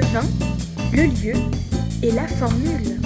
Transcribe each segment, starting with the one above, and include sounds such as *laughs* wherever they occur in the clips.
le vin, le lieu et la formule.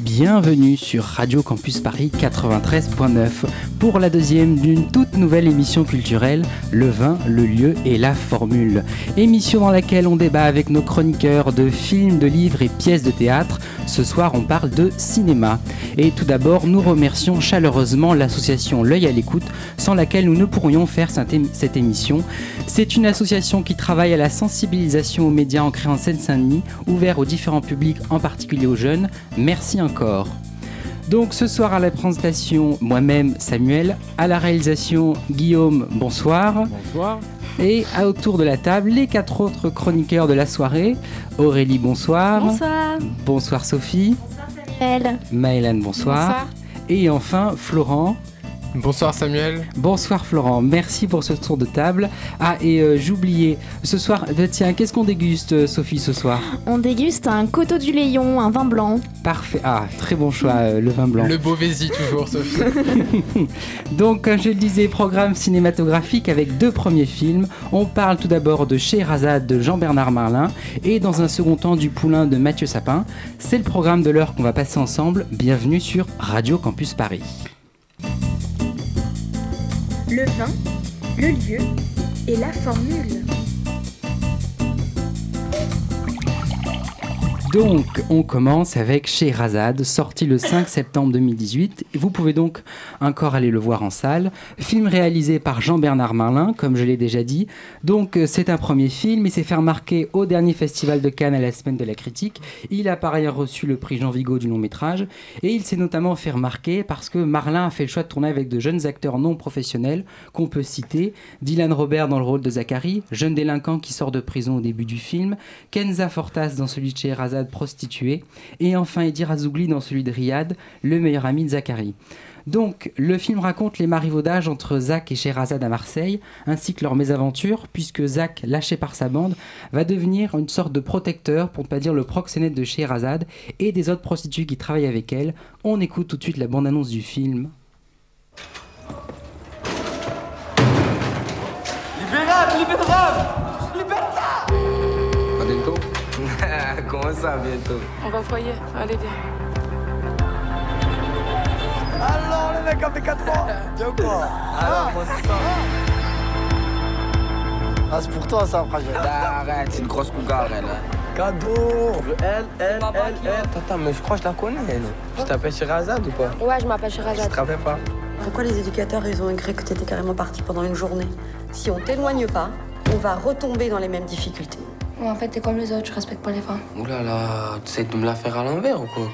Bienvenue sur Radio Campus Paris 93.9 pour la deuxième d'une toute nouvelle émission culturelle, Le vin, le lieu et la formule. Émission dans laquelle on débat avec nos chroniqueurs de films, de livres et pièces de théâtre. Ce soir, on parle de cinéma. Et tout d'abord, nous remercions chaleureusement l'association L'œil à l'écoute, sans laquelle nous ne pourrions faire cette émission. C'est une association qui travaille à la sensibilisation aux médias en créant Seine-Saint-Denis, ouvert aux différents publics, en particulier aux jeunes. Merci encore. Donc ce soir à la présentation, moi-même Samuel, à la réalisation Guillaume, bonsoir. Bonsoir. Et à autour de la table, les quatre autres chroniqueurs de la soirée. Aurélie, bonsoir. Bonsoir. Bonsoir Sophie. Bonsoir Samuel. Maëlène, bonsoir. Bonsoir. Et enfin Florent. Bonsoir Samuel. Bonsoir Florent, merci pour ce tour de table. Ah et euh, j'oubliais, ce soir, euh, tiens, qu'est-ce qu'on déguste euh, Sophie ce soir? On déguste un coteau du Léon, un vin blanc. Parfait, ah très bon choix, euh, le vin blanc. Le Beauvaisis toujours Sophie. *laughs* Donc comme je le disais, programme cinématographique avec deux premiers films. On parle tout d'abord de Scheherazade de Jean-Bernard Marlin et dans un second temps du Poulain de Mathieu Sapin. C'est le programme de l'heure qu'on va passer ensemble. Bienvenue sur Radio Campus Paris. Le vin, le lieu et la formule. Donc, on commence avec Scheherazade, sorti le 5 septembre 2018. Vous pouvez donc encore aller le voir en salle. Film réalisé par Jean-Bernard Marlin, comme je l'ai déjà dit. Donc, euh, c'est un premier film. Il s'est fait remarquer au dernier festival de Cannes à la semaine de la critique. Il a par ailleurs reçu le prix Jean Vigo du long métrage. Et il s'est notamment fait remarquer parce que Marlin a fait le choix de tourner avec de jeunes acteurs non professionnels qu'on peut citer. Dylan Robert dans le rôle de Zachary, jeune délinquant qui sort de prison au début du film. Kenza Fortas dans celui de Scheherazade prostituée, et enfin Eddie Razougli dans celui de Riyad, le meilleur ami de Zachary. Donc, le film raconte les marivaudages entre Zach et Sherazade à Marseille, ainsi que leur mésaventure, puisque Zach, lâché par sa bande, va devenir une sorte de protecteur, pour ne pas dire le proxénète de Sherazade et des autres prostituées qui travaillent avec elle. On écoute tout de suite la bande-annonce du film. Comment ça, bientôt On va au foyer. Allez, viens. Alors, le mec a fait 4 ans Tiens quoi Alors, moi, c'est ça. Ah, c'est pour toi ça, fragile. Arrête, c'est une grosse cougar, elle. hein. Cadeau Elle, elle, ma elle, elle. Attends, mais je crois que je la connais, elle. Tu t'appelles Shirazade ou pas? Ouais, je m'appelle Je te rappelle pas? Pourquoi les éducateurs, ils ont écrit que t'étais carrément parti pendant une journée? Si on t'éloigne pas, on va retomber dans les mêmes difficultés. Ouais, en fait, t'es comme les autres, je respecte pas les femmes. Ouh là là, tu essaies de me la faire à l'envers ou quoi?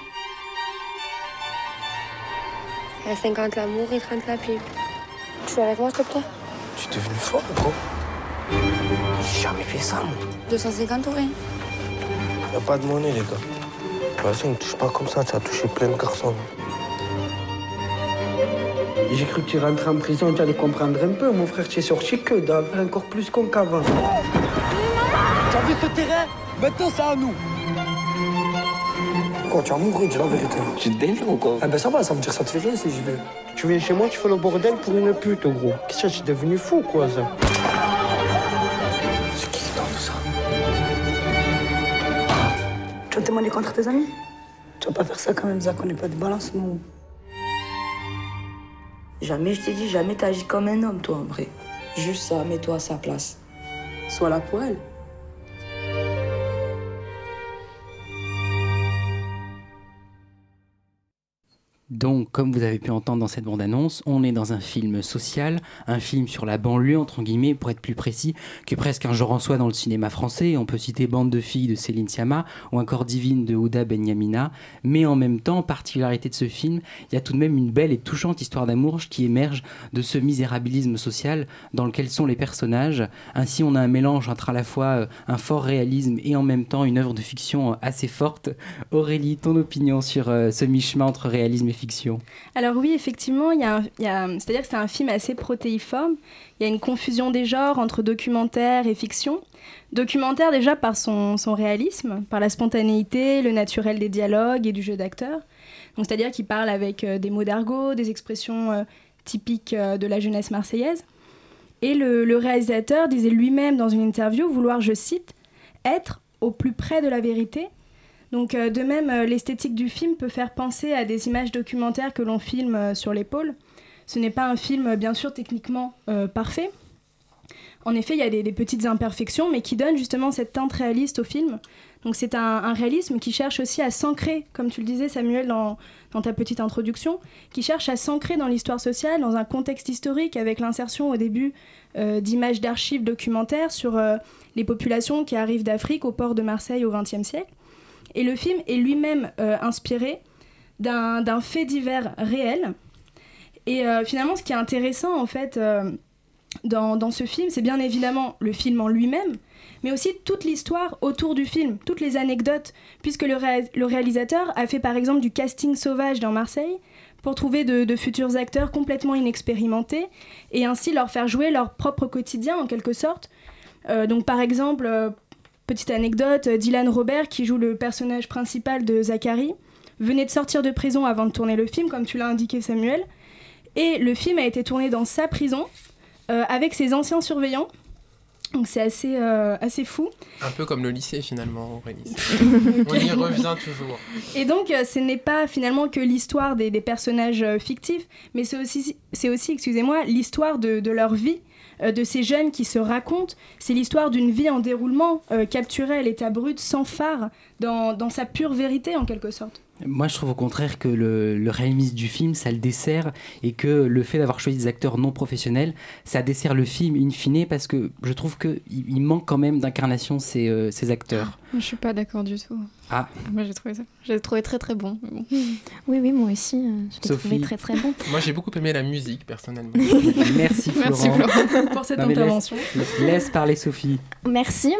À 50 l'amour et 30 la pipe. Tu es avec moi, s'il te plaît? Tu es devenu fort ou quoi? J'ai jamais fait ça, moi. 250 ou rien Y'a pas de monnaie, les gars. Vas-y, ne touche pas comme ça, tu as touché plein de garçons. J'ai cru que tu rentrais en prison, tu allais comprendre un peu. Mon frère, tu es sorti que dalle, encore plus con qu'avant. Ce terrain Maintenant, c'est à nous Quand tu vas mourir, dis la vérité. Tu te délires ou quoi Ah ben ça va, ça me dire ça te fait rien si j'y vais. Tu viens chez moi, tu fais le bordel pour une pute, gros. Qu'est-ce que tu es devenu fou, quoi, ça C'est qui dans tout ça Tu vas témoigner contre tes amis Tu vas pas faire ça quand même, Zach, on n'est pas de balance, nous. Jamais je t'ai dit, jamais t'as agi comme un homme, toi, en vrai. Juste ça, mets-toi à sa place. Sois là pour elle. Donc, comme vous avez pu entendre dans cette bande-annonce, on est dans un film social, un film sur la banlieue, entre guillemets, pour être plus précis, qui est presque un genre en soi dans le cinéma français. On peut citer Bande de filles de Céline Sciamma ou encore Divine de Ouda Benyamina. Mais en même temps, particularité de ce film, il y a tout de même une belle et touchante histoire d'amour qui émerge de ce misérabilisme social dans lequel sont les personnages. Ainsi, on a un mélange entre à la fois euh, un fort réalisme et en même temps une œuvre de fiction euh, assez forte. Aurélie, ton opinion sur euh, ce mi-chemin entre réalisme et fiction? Alors oui, effectivement, il y a c'est-à-dire que c'est un film assez protéiforme. Il y a une confusion des genres entre documentaire et fiction. Documentaire déjà par son, réalisme, par la spontanéité, le naturel des dialogues et du jeu d'acteur. Donc c'est-à-dire qu'il parle avec euh, des mots d'argot, des expressions euh, typique de la jeunesse marseillaise. Et le réalisateur disait lui-même dans une interview vouloir, je cite, être au plus près de la vérité. Donc de même, l'esthétique du film peut faire penser à des images documentaires que l'on filme sur l'épaule. Ce n'est pas un film, bien sûr, techniquement parfait, en effet, il y a des, petites imperfections, mais qui donnent justement cette teinte réaliste au film. Donc c'est un, réalisme qui cherche aussi à s'ancrer, comme tu le disais Samuel dans, ta petite introduction, qui cherche à s'ancrer dans l'histoire sociale, dans un contexte historique, avec l'insertion au début euh, d'images d'archives documentaires sur euh, les populations qui arrivent d'Afrique au port de Marseille au XXe siècle. Et le film est lui-même euh, inspiré d'un fait divers réel. Et finalement, ce qui est intéressant, en fait, dans, ce film, c'est bien évidemment le film en lui-même, mais aussi toute l'histoire autour du film, toutes les anecdotes, puisque le, réalisateur a fait par exemple du casting sauvage dans Marseille pour trouver de, futurs acteurs complètement inexpérimentés et ainsi leur faire jouer leur propre quotidien en quelque sorte. Euh, donc par exemple, euh, petite anecdote, Dylan Robert qui joue le personnage principal de Zachary venait de sortir de prison avant de tourner le film, comme tu l'as indiqué Samuel, et le film a été tourné dans sa prison euh, avec ses anciens surveillants. Donc c'est assez, euh, assez fou. Un peu comme le lycée finalement, Aurélie. *laughs* On y revient toujours. Et donc euh, ce n'est pas finalement que l'histoire des, des, personnages fictifs, mais c'est aussi, c'est aussi excusez-moi, l'histoire de, de, leur vie, de ces jeunes qui se racontent. C'est l'histoire d'une vie en déroulement, capturée à l'état brut, sans phare, dans, dans sa pure vérité en quelque sorte. Moi, je trouve au contraire que le, le, réalisme du film, ça le dessert et que le fait d'avoir choisi des acteurs non professionnels, ça dessert le film in fine parce que je trouve qu'il il manque quand même d'incarnation ces, euh, ces acteurs. Je suis pas d'accord du tout. Ah. Moi j'ai trouvé ça. J'ai trouvé très très bon. Oui oui moi aussi. Euh, je l'ai trouvé très très bon. *laughs* moi j'ai beaucoup aimé la musique personnellement. *laughs* Merci Florent. Merci Florent pour cette intervention. Laisse, parler Sophie. Merci.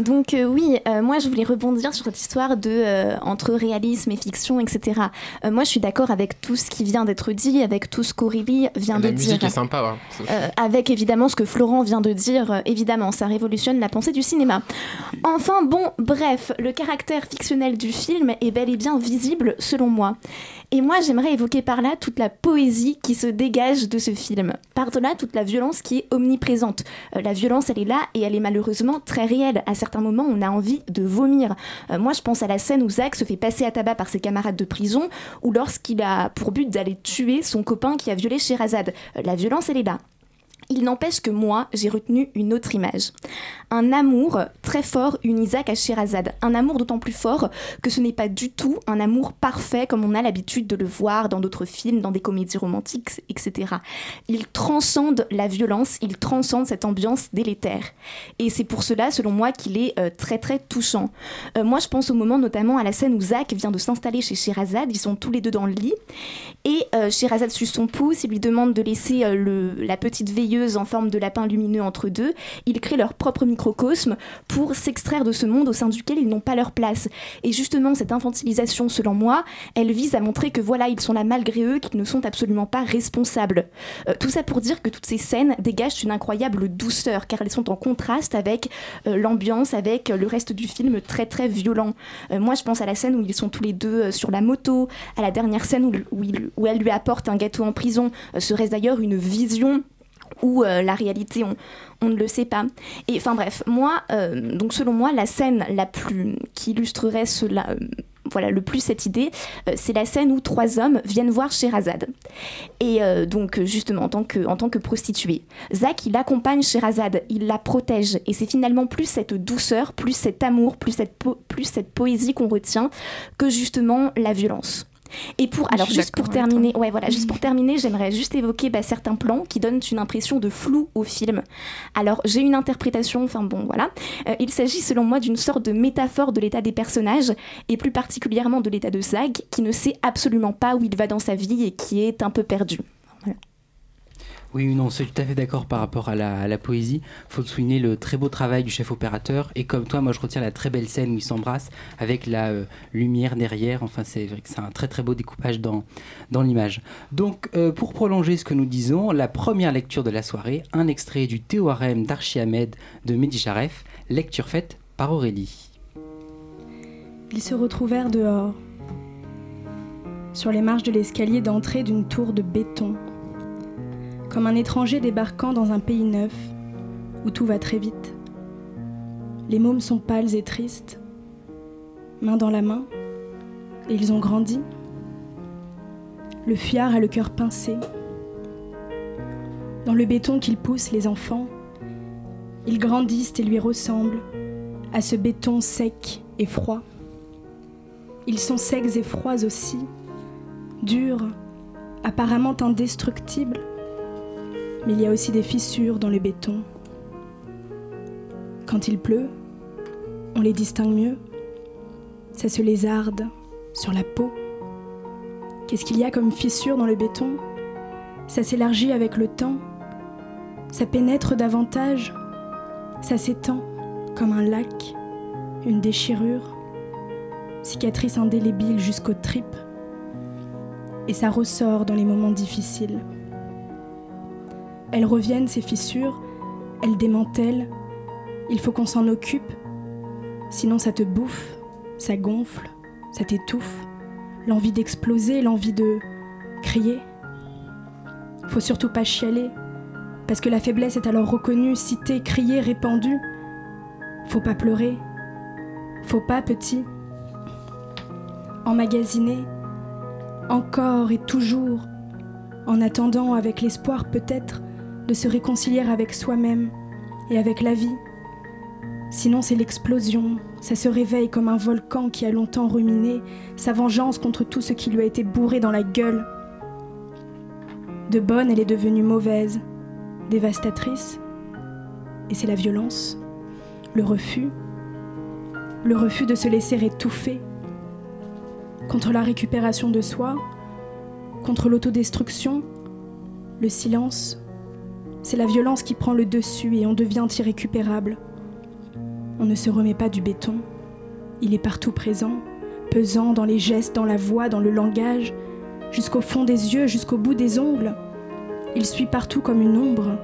Donc euh, oui, euh, moi je voulais rebondir sur cette histoire de entre réalisme et fiction, etc. moi je suis d'accord avec tout ce qui vient d'être dit, avec tout ce qu'Aurélie vient de dire. La musique est sympa. avec évidemment ce que Florent vient de dire. évidemment, ça révolutionne la pensée du cinéma. Enfin bon, bref, le caractère fictionnel du film est bel et bien visible selon moi. Et moi, j'aimerais évoquer par là toute la poésie qui se dégage de ce film. Par-delà toute la violence qui est omniprésente. Euh, la violence, elle est là et elle est malheureusement très réelle. À certains moments, on a envie de vomir. Euh, moi, je pense à la scène où Zach se fait passer à tabac par ses camarades de prison ou lorsqu'il a pour but d'aller tuer son copain qui a violé Sherazade. Euh, la violence, elle est là. Il n'empêche que moi, j'ai retenu une autre image. Un amour très fort une Isaac à Sherazade. Un amour d'autant plus fort que ce n'est pas du tout un amour parfait comme on a l'habitude de le voir dans d'autres films, dans des comédies romantiques, etc. Il transcende la violence, il transcende cette ambiance délétère. Et c'est pour cela, selon moi, qu'il est euh, très très touchant. Euh, moi, je pense au moment notamment à la scène où Zach vient de s'installer chez Sherazade. Ils sont tous les deux dans le lit. Et euh, Sherazade suce son pouce, il lui demande de laisser le, la petite veilleuse en forme de lapin lumineux entre deux. Ils créent leur propre microcosme pour s'extraire de ce monde au sein duquel ils n'ont pas leur place. Et justement, cette infantilisation, selon moi, elle vise à montrer que voilà, ils sont là malgré eux, qu'ils ne sont absolument pas responsables. Euh, tout ça pour dire que toutes ces scènes dégagent une incroyable douceur, car elles sont en contraste avec euh, l'ambiance, avec le reste du film très très violent. Euh, moi, je pense à la scène où ils sont tous les deux sur la moto, à la dernière scène où, où elle lui apporte un gâteau en prison. serait d'ailleurs une vision euh, la réalité, ne le sait pas. Et enfin bref, moi, euh, donc selon moi, la scène la plus qui illustrerait cela, euh, voilà, le plus cette idée, c'est la scène où trois hommes viennent voir Sherazade. Et donc justement en tant que en tant que prostituée, Zach il accompagne Sherazade, il la protège, et c'est finalement plus cette douceur, plus cet amour, plus cette plus cette poésie qu'on retient que justement la violence. Et pour, alors juste pour terminer, ouais voilà, juste pour terminer, j'aimerais juste évoquer bah, certains plans qui donnent une impression de flou au film. Alors j'ai une interprétation, enfin bon voilà, euh, il s'agit selon moi d'une sorte de métaphore de l'état des personnages et plus particulièrement de l'état de Zag qui ne sait absolument pas où il va dans sa vie et qui est un peu perdu. Oui, non, c'est tout à fait d'accord par rapport à la, poésie. Faut souligner le très beau travail du chef opérateur. Et comme toi, moi, je retiens la très belle scène où ils s'embrassent avec la euh, lumière derrière. Enfin, c'est vrai que c'est un très très beau découpage dans, l'image. Donc, euh, pour prolonger ce que nous disons, la première lecture de la soirée, un extrait du Théorème d'Archiamède de Mehdi lecture faite par Aurélie. Ils se retrouvèrent dehors, sur les marches de l'escalier d'entrée d'une tour de béton comme un étranger débarquant dans un pays neuf, où tout va très vite. Les mômes sont pâles et tristes, main dans la main, et ils ont grandi. Le fuyard a le cœur pincé. Dans le béton qu'ils poussent, les enfants, ils grandissent et lui ressemblent, à ce béton sec et froid. Ils sont secs et froids aussi, durs, apparemment indestructibles, mais il y a aussi des fissures dans le béton. Quand il pleut, on les distingue mieux. Ça se lézarde sur la peau. Qu'est-ce qu'il y a comme fissure dans le béton? Ça s'élargit avec le temps. Ça pénètre davantage. Ça s'étend comme un lac, une déchirure, cicatrice indélébile jusqu'aux tripes. Et ça ressort dans les moments difficiles. Elles reviennent, ces fissures, elles démantèlent. Il faut qu'on s'en occupe, sinon ça te bouffe, ça gonfle, ça t'étouffe. L'envie d'exploser, l'envie de crier. Faut surtout pas chialer, parce que la faiblesse est alors reconnue, citée, criée, répandue. Faut pas pleurer. Faut pas, petit. Emmagasiner, encore et toujours, en attendant avec l'espoir peut-être de se réconcilier avec soi-même et avec la vie. Sinon, c'est l'explosion, ça se réveille comme un volcan qui a longtemps ruminé sa vengeance contre tout ce qui lui a été bourré dans la gueule. De bonne, elle est devenue mauvaise, dévastatrice, et c'est la violence, le refus, le refus de se laisser étouffer, contre la récupération de soi, contre l'autodestruction, le silence, c'est la violence qui prend le dessus et on devient irrécupérable. On ne se remet pas du béton. Il est partout présent, pesant dans les gestes, dans la voix, dans le langage, jusqu'au fond des yeux, jusqu'au bout des ongles. Il suit partout comme une ombre.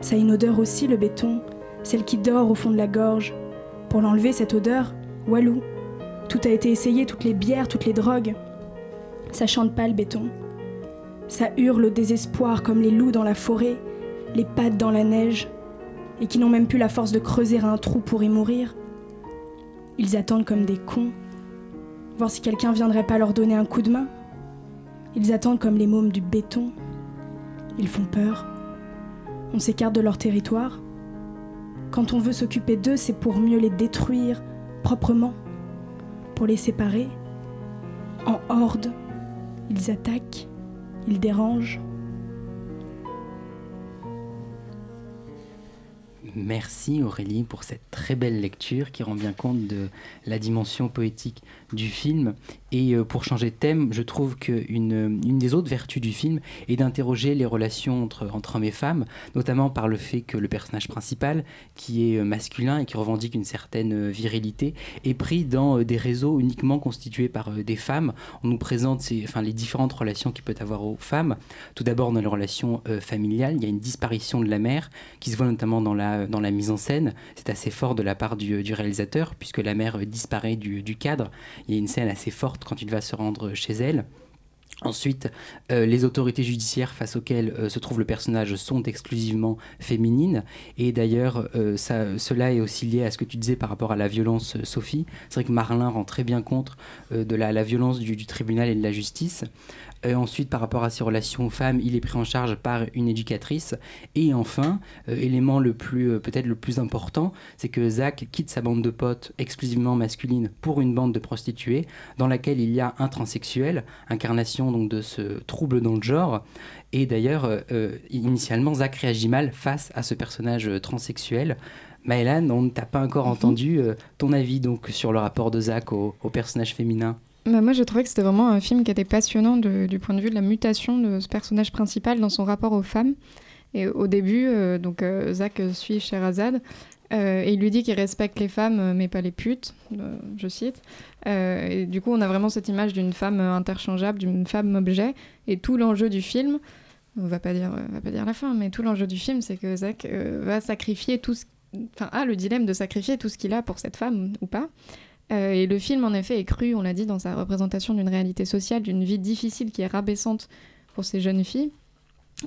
Ça a une odeur aussi, le béton, celle qui dort au fond de la gorge. Pour l'enlever, cette odeur, Walou. Tout a été essayé, toutes les bières, toutes les drogues. Ça chante pas le béton. Ça hurle au désespoir comme les loups dans la forêt, les pattes dans la neige, et qui n'ont même plus la force de creuser un trou pour y mourir. Ils attendent comme des cons, voir si quelqu'un viendrait pas leur donner un coup de main. Ils attendent comme les mômes du béton. Ils font peur. On s'écarte de leur territoire. Quand on veut s'occuper d'eux, c'est pour mieux les détruire proprement, pour les séparer. En horde, ils attaquent, ils dérangent. Merci Aurélie pour cette très belle lecture qui rend bien compte de la dimension poétique du film. Et euh, pour changer de thème, je trouve qu'une une des autres vertus du film est d'interroger les relations entre, entre hommes et femmes, notamment par le fait que le personnage principal, qui est euh, masculin et qui revendique une certaine euh, virilité, est pris dans des réseaux uniquement constitués par des femmes. On nous présente enfin, les différentes relations qu'il peut avoir aux femmes. Tout d'abord dans les relations familiales, il y a une disparition de la mère qui se voit notamment dans la, dans la mise en scène. C'est assez fort de la part du, du réalisateur puisque la mère disparaît du, du cadre. Il y a une scène assez forte quand il va se rendre chez elle. Ensuite, euh, les autorités judiciaires face auxquelles euh, se trouve le personnage sont exclusivement féminines. Et d'ailleurs, euh, cela est aussi lié à ce que tu disais par rapport à la violence, Sophie. C'est vrai que Marlin rend très bien compte de la, violence du, tribunal et de la justice. Euh, ensuite, par rapport à ses relations aux femmes, il est pris en charge par une éducatrice. Et enfin, euh, élément le plus euh, peut-être le plus important, c'est que Zach quitte sa bande de potes exclusivement masculine pour une bande de prostituées dans laquelle il y a un transsexuel, incarnation donc de ce trouble dans le genre. Et d'ailleurs, initialement, Zach réagit mal face à ce personnage transsexuel. Maëlan, on ne t'a pas encore mhm. entendu ton avis donc sur le rapport de Zach au personnage féminin? Bah, moi, j'ai trouvé que c'était vraiment un film qui était passionnant du point de vue de la mutation de ce personnage principal dans son rapport aux femmes. Et au début, euh, donc euh, Zach suit Sherazade euh, et il lui dit qu'il respecte les femmes mais pas les putes, je cite. et du coup, on a vraiment cette image d'une femme interchangeable, d'une femme objet. Et tout l'enjeu du film, on va pas dire, va pas dire la fin, mais tout l'enjeu du film, c'est que Zach va sacrifier tout enfin a le dilemme de sacrifier tout ce qu'il a pour cette femme ou pas. Euh, et le film, en effet, est cru, on l'a dit, dans sa représentation d'une réalité sociale, d'une vie difficile qui est rabaissante pour ces jeunes filles.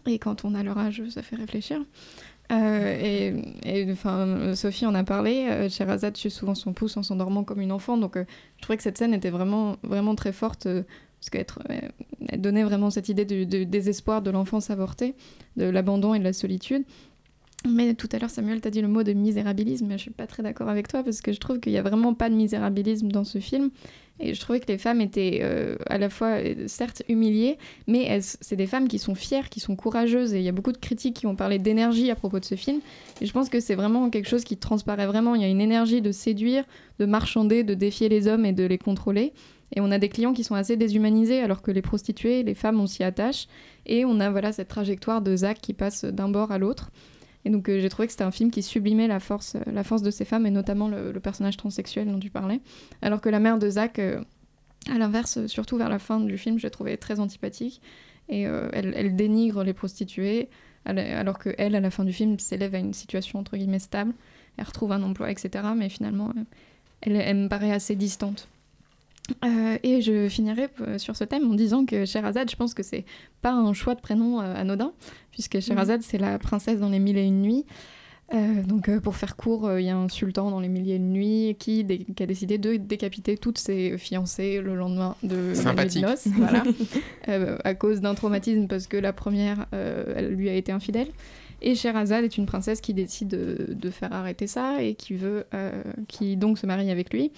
Et quand on a leur âge, ça fait réfléchir. Euh, et, enfin, Sophie en a parlé. Euh, Sherazade tue souvent son pouce en s'endormant comme une enfant. Donc, je trouvais que cette scène était vraiment, vraiment très forte parce qu'elle donnait vraiment cette idée du, du désespoir de l'enfance avortée, de l'abandon et de la solitude. Mais tout à l'heure, Samuel, t'as dit le mot de misérabilisme, mais je suis pas très d'accord avec toi parce que je trouve qu'il y a vraiment pas de misérabilisme dans ce film. Et je trouvais que les femmes étaient euh, à la fois, euh, certes, humiliées, mais c'est des femmes qui sont fières, qui sont courageuses. Et il y a beaucoup de critiques qui ont parlé d'énergie à propos de ce film. Et je pense que c'est vraiment quelque chose qui transparaît vraiment. Il y a une énergie de séduire, de marchander, de défier les hommes et de les contrôler. Et on a des clients qui sont assez déshumanisés, alors que les prostituées, les femmes, on s'y attache. Et on a voilà cette trajectoire de Zach qui passe d'un bord à l'autre. Et donc euh, j'ai trouvé que c'était un film qui sublimait la force, euh, la force de ces femmes et notamment le, personnage transsexuel dont tu parlais. Alors que la mère de Zach, euh, à l'inverse, surtout vers la fin du film, j'ai trouvé très antipathique. Et elle, dénigre les prostituées, alors que elle, à la fin du film, s'élève à une situation entre guillemets stable. Elle retrouve un emploi, etc. Mais finalement, elle, elle me paraît assez distante. Euh, et je finirai euh, sur ce thème en disant que Sherazade, je pense que c'est pas un choix de prénom euh, anodin, puisque Sherazade, c'est la princesse dans les mille et une nuits. donc, pour faire court, il y a un sultan dans les mille et une nuits qui, qui, a décidé de décapiter toutes ses fiancées le lendemain de la nuit de noces, voilà, *laughs* à cause d'un traumatisme parce que la première, elle lui a été infidèle. Et Sherazade est une princesse qui décide de, de faire arrêter ça et qui veut, qui donc se marie avec lui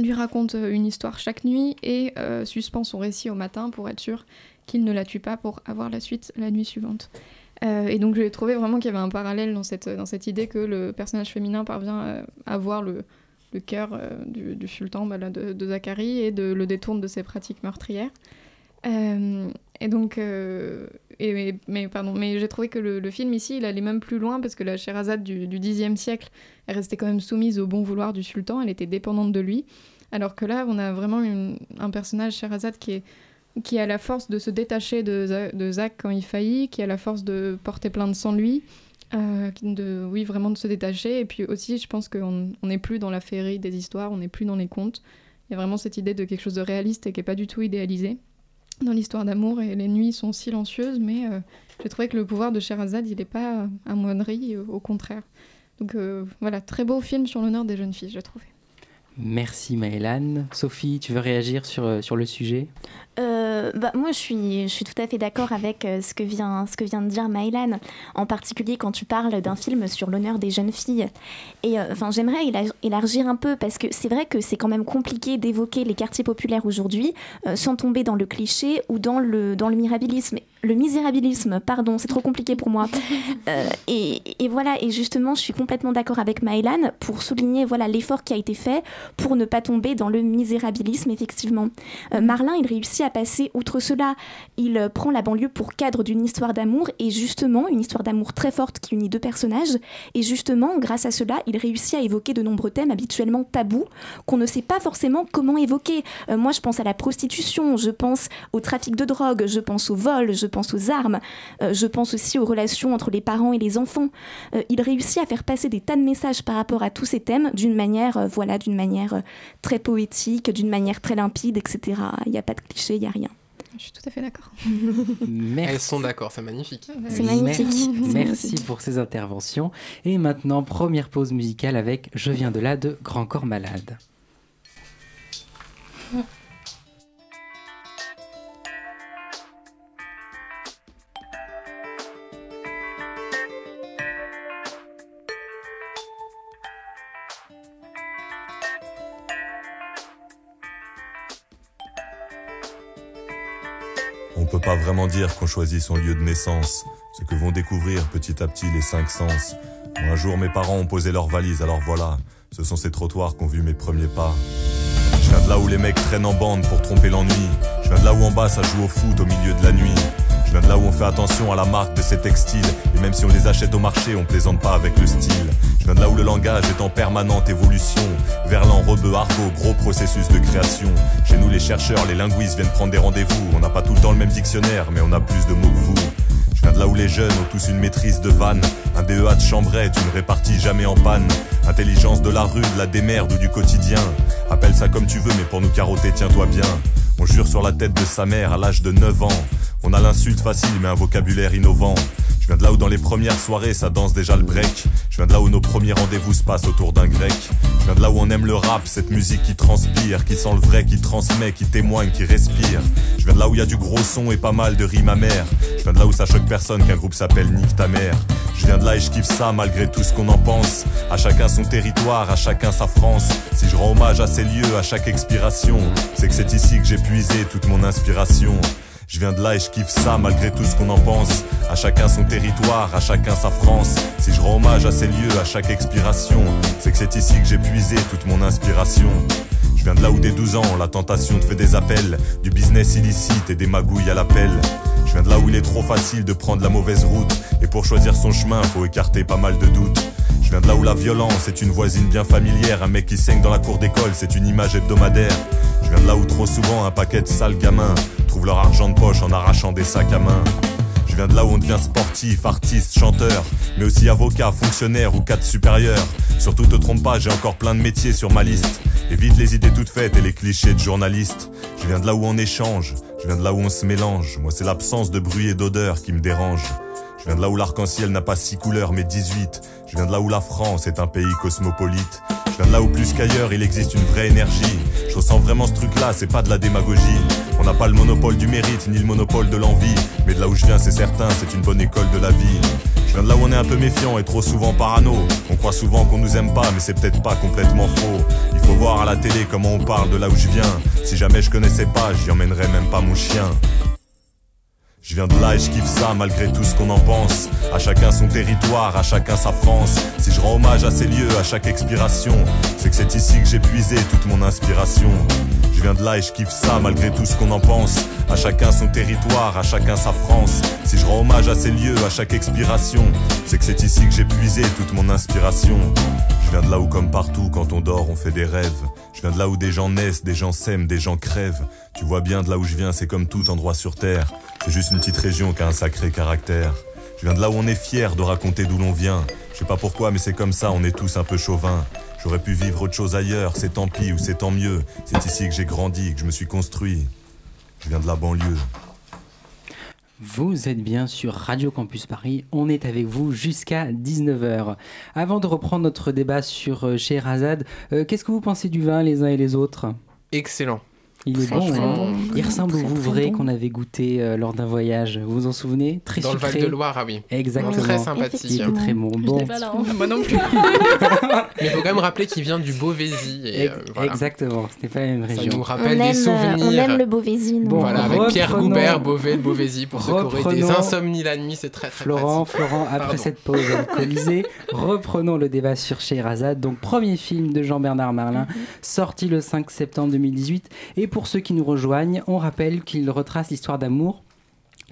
lui raconte euh, une histoire chaque nuit et euh, suspend son récit au matin pour être sûr qu'il ne la tue pas pour avoir la suite la nuit suivante. Euh, et donc j'ai trouvé vraiment qu'il y avait un parallèle dans cette, dans cette idée que le personnage féminin parvient à avoir le, le cœur du, sultan bah, de, de, Zacharie et de, le détourne de ses pratiques meurtrières. et donc, mais, pardon, mais j'ai trouvé que le, film ici, il allait même plus loin parce que la Sherazade du, du Xe siècle, elle restait quand même soumise au bon vouloir du sultan, elle était dépendante de lui. Alors que là, on a vraiment un personnage, Sherazade, qui, est, qui a la force de se détacher de, de Zach quand il faillit, qui a la force de porter plainte sans lui, euh, de, oui, vraiment de se détacher. Et puis aussi, je pense qu'on n'est plus dans la féerie des histoires, on n'est plus dans les contes. Il y a vraiment cette idée de quelque chose de réaliste et qui n'est pas du tout idéalisé dans l'histoire d'amour. Et les nuits sont silencieuses, mais euh, j'ai trouvé que le pouvoir de Sherazade, il n'est pas amoindri, au contraire. Donc euh, voilà, très beau film sur l'honneur des jeunes filles, je trouvé. Merci Maëlan. Sophie, tu veux réagir sur, euh, sur le sujet? Euh, bah, moi, je suis, je suis tout à fait d'accord avec euh, ce, que vient, ce que vient de dire Maïlan, en particulier quand tu parles d'un film sur l'honneur des jeunes filles. Et euh, enfin, j'aimerais élargir un peu, parce que c'est vrai que c'est quand même compliqué d'évoquer les quartiers populaires aujourd'hui sans tomber dans le cliché ou dans le, dans le mirabilisme. Le misérabilisme, pardon, c'est trop compliqué pour moi. *laughs* et, et, voilà, et justement, je suis complètement d'accord avec Maïlan pour souligner voilà l'effort qui a été fait pour ne pas tomber dans le misérabilisme, effectivement. Marlin, il réussit à passer outre cela. Il euh, prend la banlieue pour cadre d'une histoire d'amour et justement, une histoire d'amour très forte qui unit deux personnages. Et justement, grâce à cela, il réussit à évoquer de nombreux thèmes habituellement tabous qu'on ne sait pas forcément comment évoquer. Euh, moi, je pense à la prostitution, je pense au trafic de drogue, je pense au vol, je pense aux armes, euh, je pense aussi aux relations entre les parents et les enfants. il réussit à faire passer des tas de messages par rapport à tous ces thèmes d'une manière, voilà, d'une manière très poétique, d'une manière très limpide, etc. Il n'y a pas de cliché il n'y a rien. Je suis tout à fait d'accord. *laughs* Elles sont d'accord, c'est magnifique. C'est magnifique. Merci pour ces interventions. Et maintenant, première pause musicale avec Je viens de là de Grand Corps Malade. Dire qu'on choisit son lieu de naissance, ce que vont découvrir petit à petit les cinq sens. un jour, mes parents ont posé leurs valises, alors voilà, ce sont ces trottoirs qu'ont vu mes premiers pas. Je viens de là où les mecs traînent en bande pour tromper l'ennui. Je viens de là où en bas ça joue au foot au milieu de la nuit. Je viens de là où on fait attention à la marque de ces textiles. Et même si on les achète au marché, on plaisante pas avec le style. Je viens de là où le langage est en permanente évolution. Verlan, rebeu, argot, gros processus de création. Chez nous, les chercheurs, les linguistes viennent prendre des rendez-vous. On n'a pas tout le temps le même dictionnaire, mais on a plus de mots que vous. Je viens de là où les jeunes ont tous une maîtrise de vanne. Un DEA de chambrette, une répartie jamais en panne. Intelligence de la rue, de la démerde ou du quotidien. Appelle ça comme tu veux, mais pour nous carotter, tiens-toi bien. On jure sur la tête de sa mère à l'âge de 9 ans. On a l'insulte facile mais un vocabulaire innovant. Je viens de là où dans les premières soirées ça danse déjà le break. Je viens de là où nos premiers rendez-vous se passent autour d'un grec. Je viens de là où on aime le rap, cette musique qui transpire, qui sent le vrai, qui transmet, qui témoigne, qui respire. Je viens de là où il y a du gros son et pas mal de rimes amères. Je viens de là où ça choque personne qu'un groupe s'appelle Nick ta. Je viens de là et je kiffe ça malgré tout ce qu'on en pense. À chacun son territoire, à chacun sa France. Si je rends hommage à ces lieux, à chaque expiration, c'est que c'est ici que j'ai puisé toute mon inspiration. Je viens de là et je kiffe ça malgré tout ce qu'on en pense. À chacun son territoire, à chacun sa France. Si je rends hommage à ces lieux, à chaque expiration, c'est que c'est ici que j'ai puisé toute mon inspiration. Je viens de là où dès 12 ans, la tentation te fait des appels, du business illicite et des magouilles à l'appel. Je viens de là où il est trop facile de prendre la mauvaise route, et pour choisir son chemin, faut écarter pas mal de doutes. Je viens de là où la violence est une voisine bien familière, un mec qui saigne dans la cour d'école, c'est une image hebdomadaire. Je viens de là où trop souvent un paquet de sales gamins trouvent leur argent de poche en arrachant des sacs à main. Je viens de là où on devient sportif, artiste, chanteur, mais aussi avocat, fonctionnaire ou cadre supérieur. Surtout te trompe pas, j'ai encore plein de métiers sur ma liste. Évite les idées toutes faites et les clichés de journalistes. Je viens de là où on échange, je viens de là où on se mélange. Moi c'est l'absence de bruit et d'odeur qui me dérange. Je viens de là où l'arc-en-ciel n'a pas six couleurs mais 18. Je viens de là où la France est un pays cosmopolite. Je viens de là où plus qu'ailleurs il existe une vraie énergie. Je ressens vraiment ce truc-là, c'est pas de la démagogie. On n'a pas le monopole du mérite ni le monopole de l'envie. Mais de là où je viens, c'est certain, c'est une bonne école de la vie. Je viens de là où on est un peu méfiant et trop souvent parano. On croit souvent qu'on nous aime pas, mais c'est peut-être pas complètement faux. Il faut voir à la télé comment on parle de là où je viens. Si jamais je connaissais pas, j'y emmènerais même pas mon chien. Je viens de là et je kiffe ça malgré tout ce qu'on en pense. À chacun son territoire, à chacun sa France. Si je rends hommage à ces lieux, à chaque expiration, c'est que c'est ici que j'ai puisé toute mon inspiration. Je viens de là et je kiffe ça malgré tout ce qu'on en pense. À chacun son territoire, à chacun sa France. Si je rends hommage à ces lieux, à chaque expiration, c'est que c'est ici que j'ai puisé toute mon inspiration. Je viens de là où comme partout, quand on dort, on fait des rêves. Je viens de là où des gens naissent, des gens s'aiment, des gens crèvent. Tu vois bien de là où je viens, c'est comme tout endroit sur Terre. C'est juste une petite région qui a un sacré caractère. Je viens de là où on est fier de raconter d'où l'on vient. Je sais pas pourquoi, mais c'est comme ça, on est tous un peu chauvins. J'aurais pu vivre autre chose ailleurs, c'est tant pis ou c'est tant mieux. C'est ici que j'ai grandi, que je me suis construit. Je viens de la banlieue. Vous êtes bien sur Radio Campus Paris, on est avec vous jusqu'à 19h. Avant de reprendre notre débat sur euh, Scheherazade, euh, qu'est-ce que vous pensez du vin les uns et les autres? Excellent. Il est bon, hein Il ressemble au Vouvray qu'on avait goûté euh, lors d'un voyage. Vous vous en souvenez? Très Dans le sucré. Val-de-Loire, ah oui. Exactement. Très sympathique. Il était très bon. Bon. Moi non plus. *laughs* Mais il faut quand même rappeler qu'il vient du Beauvaisis. Et, euh, voilà. Exactement, ce n'est pas la même Ça région. nous On rappelle des aime, souvenirs. on aime le Beauvaisis. nous. Bon, Voilà, avec Pierre Goubert, Beauvais, le Beauvaisis, pour auraient des insomnies la nuit, c'est très très Florent, pratique. Florent, après Pardon. cette pause alcoolisée, *laughs* reprenons le débat sur Scheherazade. Donc, premier film de Jean-Bernard Marlin, sorti le 5 septembre 2018. Et pour ceux qui nous rejoignent, on rappelle qu'il retrace l'histoire d'amour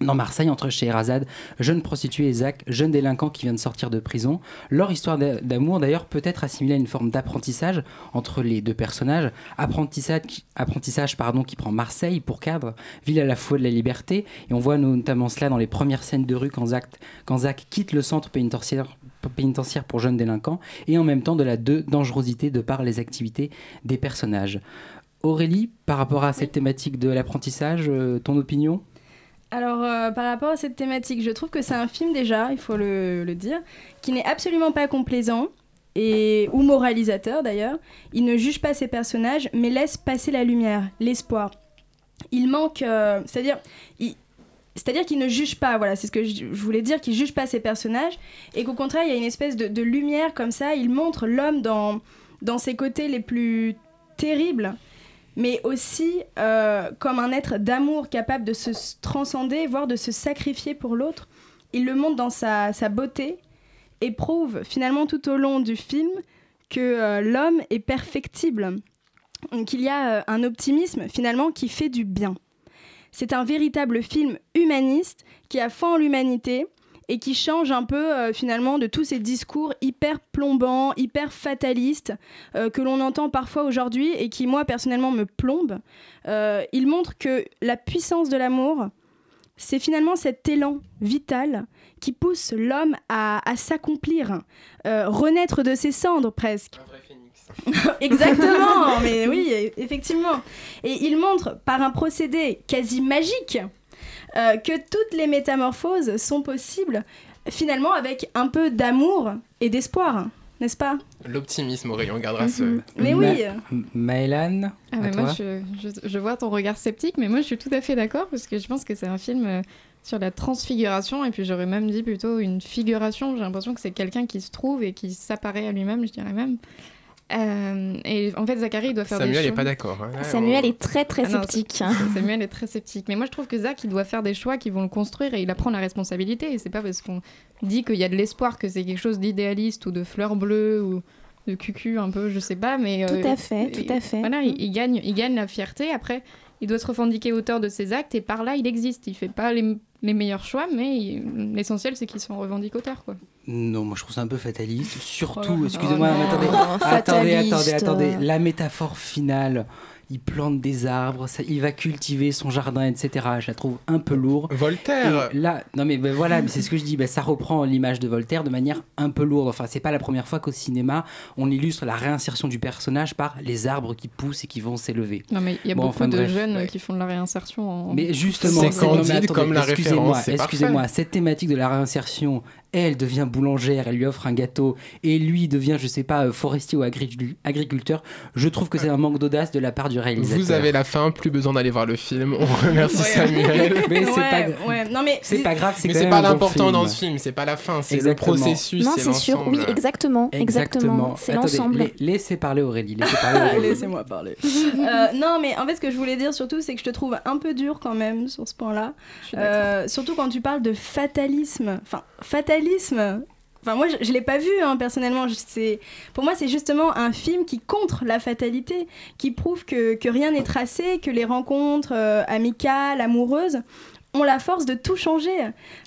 dans Marseille entre Scheherazade, jeune prostituée et Zach, jeune délinquant qui vient de sortir de prison. Leur histoire d'a- d'amour d'ailleurs peut être assimilée à une forme d'apprentissage entre les deux personnages. Apprentissage, pardon, qui prend Marseille pour cadre, ville à la fois de la liberté. Et on voit notamment cela dans les premières scènes de rue quand Zach, quitte le centre pénitentiaire pénitentiaire pour jeunes délinquants et en même temps de la de dangerosité de par les activités des personnages. Aurélie, par rapport à cette thématique de l'apprentissage, euh, ton opinion? Alors, euh, par rapport à cette thématique, je trouve que c'est un film déjà, il faut le, le dire, qui n'est absolument pas complaisant et ou moralisateur d'ailleurs. Il ne juge pas ses personnages, mais laisse passer la lumière, l'espoir. Il manque, euh, c'est-à-dire, il- c'est-à-dire qu'il ne juge pas. Voilà, c'est ce que je, je voulais dire, qu'il juge pas ses personnages et qu'au contraire, il y a une espèce de, de lumière comme ça. Il montre l'homme dans dans ses côtés les plus terribles mais aussi euh, comme un être d'amour capable de se transcender, voire de se sacrifier pour l'autre. Il le montre dans sa, beauté et prouve finalement tout au long du film que euh, l'homme est perfectible, qu'il y a euh, un optimisme finalement qui fait du bien. C'est un véritable film humaniste qui a foi en l'humanité et qui change un peu euh, finalement de tous ces discours hyper plombants, hyper fatalistes euh, que l'on entend parfois aujourd'hui et qui moi personnellement me plombent. Euh, il montre que la puissance de l'amour, c'est finalement cet élan vital qui pousse l'homme à, à s'accomplir, euh, renaître de ses cendres presque. *laughs* Exactement, mais oui, effectivement. Et il montre par un procédé quasi magique euh, que toutes les métamorphoses sont possibles, finalement avec un peu d'amour et d'espoir, n'est-ce pas? L'optimisme, Aurélie, on gardera ce. Mhm. Mais oui. Ma- Maëlan, Ah, à mais toi? moi, je, je- je vois ton regard sceptique, mais moi, je suis tout à fait d'accord parce que je pense que c'est un film euh, sur la transfiguration, et puis j'aurais même dit plutôt une figuration. J'ai l'impression que c'est quelqu'un qui se trouve et qui s'apparaît à lui-même, je dirais même. Euh, et en fait, Zachary, il doit faire des Samuel choix. est pas d'accord. hein. Samuel est très très Ah sceptique. *laughs* Samuel est très sceptique. Mais moi, je trouve que Zach, il doit faire des choix qui vont le construire et il apprend la responsabilité. Et c'est pas parce qu'on dit qu'il y a de l'espoir que c'est quelque chose d'idéaliste ou de fleurs bleues ou de cucu un peu, je sais pas. Mais Tout euh, à fait, tout à fait. Voilà, il, il gagne, il gagne la fierté. Après, il doit se revendiquer auteur de ses actes et par là, il existe. Il fait pas les, les meilleurs choix, mais l'essentiel, c'est qu'il s'en revendique auteur, quoi. Non, moi je trouve ça un peu fataliste. Surtout, Oh, excusez-moi, oh mais attendez, attendez, attendez, attendez. La métaphore finale, il plante des arbres, ça- il va cultiver son jardin, etc. Je la trouve un peu lourd. Voltaire Et là, non mais ben voilà, mais c'est ce que je dis, ben, ça reprend l'image de Voltaire de manière un peu lourde. Enfin, c'est pas la première fois qu'au cinéma, on illustre la réinsertion du personnage par les arbres qui poussent et qui vont s'élever. Non, mais il y a Bon, beaucoup enfin, de bref. jeunes Ouais. qui font de la réinsertion en. Mais justement, C'est candide attendez, comme la excusez-moi, référence, excusez-moi, cette thématique de la réinsertion, elle devient boulangère, elle lui offre un gâteau, et lui devient, je sais pas, euh, forestier ou agricu- agriculteur. Je trouve que c'est un manque d'audace de la part du réalisateur. Vous avez la fin, plus besoin d'aller voir le film. On remercie Ouais. Samuel. *laughs* Mais c'est ouais, pas, ouais. Non, mais c'est pas grave, c'est Mais c'est pas bon l'important dans ce film, c'est pas la fin, c'est le processus, Non, c'est sûr, oui, exactement, exactement. C'est l'ensemble. la- laissez parler Aurélie, laissez parler *laughs* Aurélie. Laissez-moi parler. Euh, non, mais en fait, ce que je voulais dire surtout, c'est que je te trouve un peu dur quand même sur ce point-là. Euh, surtout quand tu parles de fatalisme. Enfin, fatalisme. Enfin, moi, je, je l'ai pas vu hein, personnellement. Je- pour moi, c'est justement un film qui contre la fatalité, qui prouve que, que rien n'est tracé, que les rencontres euh, amicales, amoureuses ont la force de tout changer.